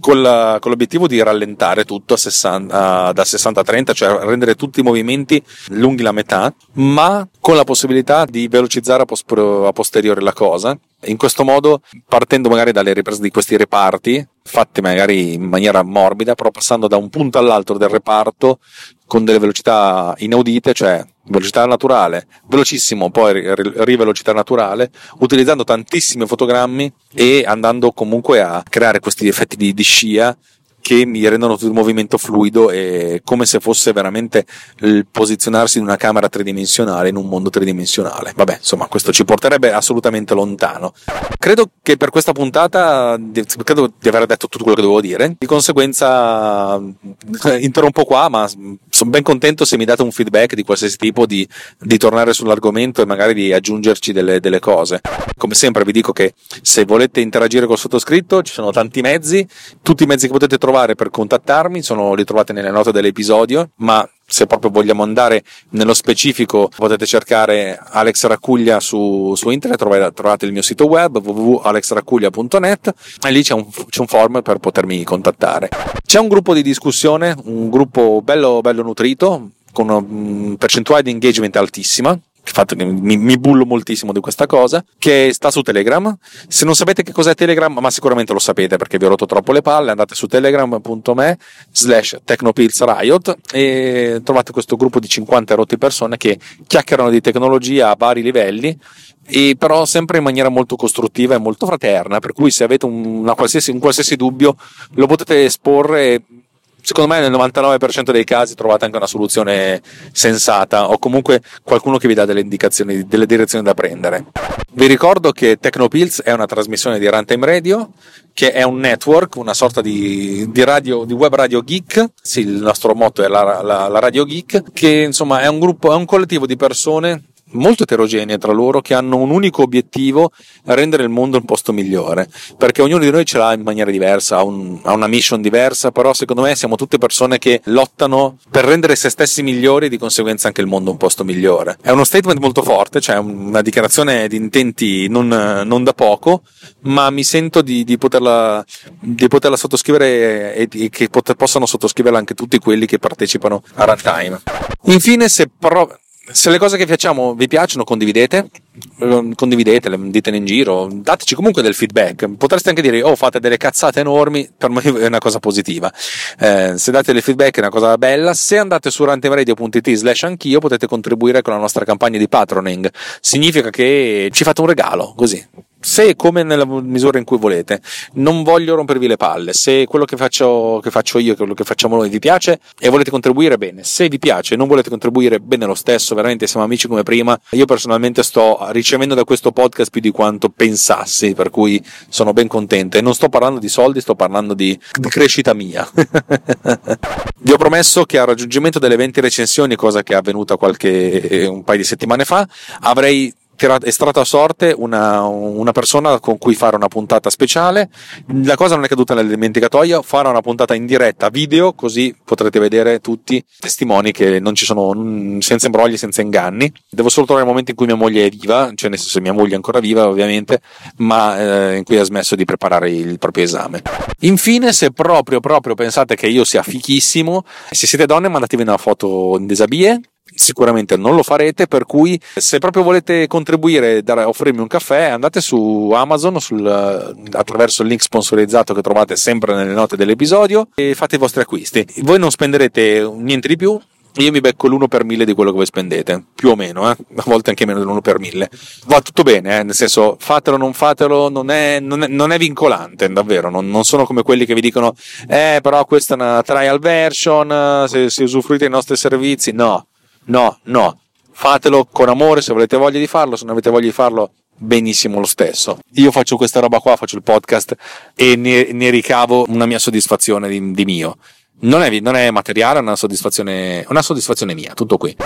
con, la, con, l'obiettivo di rallentare tutto a 60, a, da 60 a 30, cioè rendere tutti i movimenti lunghi la metà, ma con la possibilità di velocizzare a, pos- a posteriore la cosa. In questo modo, partendo magari dalle riprese di questi reparti, fatte magari in maniera morbida, però passando da un punto all'altro del reparto con delle velocità inaudite, cioè velocità naturale, velocissimo, poi rivelocità naturale, utilizzando tantissimi fotogrammi e andando comunque a creare questi effetti di, di scia che mi rendono tutto il movimento fluido e come se fosse veramente il posizionarsi in una camera tridimensionale in un mondo tridimensionale. Vabbè, insomma, questo ci porterebbe assolutamente lontano. Credo che per questa puntata credo di aver detto tutto quello che dovevo dire. Di conseguenza interrompo qua, ma sono ben contento se mi date un feedback di qualsiasi tipo di, di tornare sull'argomento e magari di aggiungerci delle, delle cose. Come sempre vi dico che se volete interagire col sottoscritto ci sono tanti mezzi, tutti i mezzi che potete trovare per contattarmi, sono, li trovate nelle note dell'episodio, ma se proprio vogliamo andare nello specifico potete cercare Alex Raccuglia su, su internet, trovate, il mio sito web www.alexraccuglia.net e lì c'è un, c'è un form per potermi contattare. C'è un gruppo di discussione, un gruppo bello, bello nutrito, con una percentuale di engagement altissima, fatto che mi, mi, bullo moltissimo di questa cosa, che sta su Telegram. Se non sapete che cos'è Telegram, ma sicuramente lo sapete perché vi ho rotto troppo le palle, andate su telegram.me slash technopillsriot e trovate questo gruppo di 50 rotti persone che chiacchierano di tecnologia a vari livelli e però sempre in maniera molto costruttiva e molto fraterna, per cui se avete un, qualsiasi, un qualsiasi dubbio lo potete esporre secondo me nel 99% dei casi trovate anche una soluzione sensata o comunque qualcuno che vi dà delle indicazioni, delle direzioni da prendere. Vi ricordo che Technopills è una trasmissione di Runtime Radio, che è un network, una sorta di, di, radio, di web radio geek. Sì, il nostro motto è la, la, la radio geek, che insomma è un gruppo, è un collettivo di persone molto eterogenee tra loro che hanno un unico obiettivo, rendere il mondo un posto migliore, perché ognuno di noi ce l'ha in maniera diversa, ha, un, ha, una mission diversa, però secondo me siamo tutte persone che lottano per rendere se stessi migliori e di conseguenza anche il mondo un posto migliore. È uno statement molto forte, cioè una dichiarazione di intenti non, non da poco, ma mi sento di, di, poterla, di poterla, sottoscrivere e, e che pot- possano sottoscriverla anche tutti quelli che partecipano a Runtime. Infine, se però se le cose che facciamo vi piacciono, condividete, ehm, condividetele, ditene in giro, dateci comunque del feedback. Potreste anche dire, oh, fate delle cazzate enormi, per me è una cosa positiva. Eh, se date del feedback è una cosa bella. Se andate su rantemradio.it slash anch'io potete contribuire con la nostra campagna di patroning. Significa che ci fate un regalo, così se come nella misura in cui volete, non voglio rompervi le palle. Se quello che faccio, che faccio io, quello che facciamo noi vi piace e volete contribuire, bene. Se vi piace e non volete contribuire, bene lo stesso, veramente siamo amici come prima. Io personalmente sto ricevendo da questo podcast più di quanto pensassi, per cui sono ben contento. E non sto parlando di soldi, sto parlando di, di crescita mia. vi ho promesso che al raggiungimento delle 20 recensioni, cosa che è avvenuta qualche un paio di settimane fa, avrei estratto a sorte una, una, persona con cui fare una puntata speciale. La cosa non è caduta nel dimenticatoio, farò una puntata in diretta video, così potrete vedere tutti testimoni che non ci sono senza imbrogli, senza inganni. Devo solo trovare il momento in cui mia moglie è viva, cioè nel senso mia moglie è ancora viva ovviamente, ma eh, in cui ha smesso di preparare il proprio esame. Infine, se proprio proprio pensate che io sia fichissimo, se siete donne mandatevi una foto in desabie sicuramente non lo farete, per cui se proprio volete contribuire e offrirmi un caffè, andate su Amazon sul, attraverso il link sponsorizzato che trovate sempre nelle note dell'episodio e fate i vostri acquisti. Voi non spenderete niente di più, io mi becco l'1 per 1000 di quello che voi spendete, più o meno, eh? a volte anche meno dell'1 per 1000. Va tutto bene, eh? nel senso fatelo o non fatelo, non è, non è, non è vincolante, davvero, non, non, sono come quelli che vi dicono, eh però questa è una trial version, se, se usufruite dei nostri servizi, no, no, no. Fatelo con amore se avete voglia di farlo, se non avete voglia di farlo benissimo lo stesso. Io faccio questa roba qua, faccio il podcast e ne, ne ricavo una mia soddisfazione di, di mio. Non è, non è, materiale, è una soddisfazione, una soddisfazione mia, tutto qui.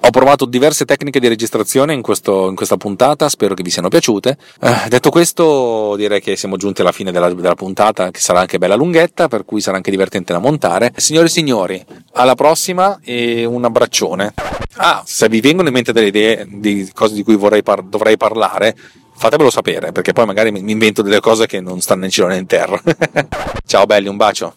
Ho provato diverse tecniche di registrazione in, questo, in questa puntata, spero che vi siano piaciute. Eh, detto questo, direi che siamo giunti alla fine della, della, puntata, che sarà anche bella lunghetta, per cui sarà anche divertente da montare. Signore e signori, alla prossima e un abbraccione. Ah, se vi vengono in mente delle idee di cose di cui par- dovrei parlare, fatemelo sapere, perché poi magari mi invento delle cose che non stanno in cielo né in terra. Ciao belli, un bacio.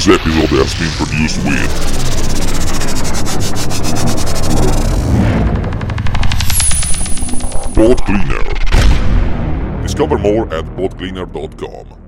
This episode has been produced with Pod Cleaner. Discover more at podcleaner.com.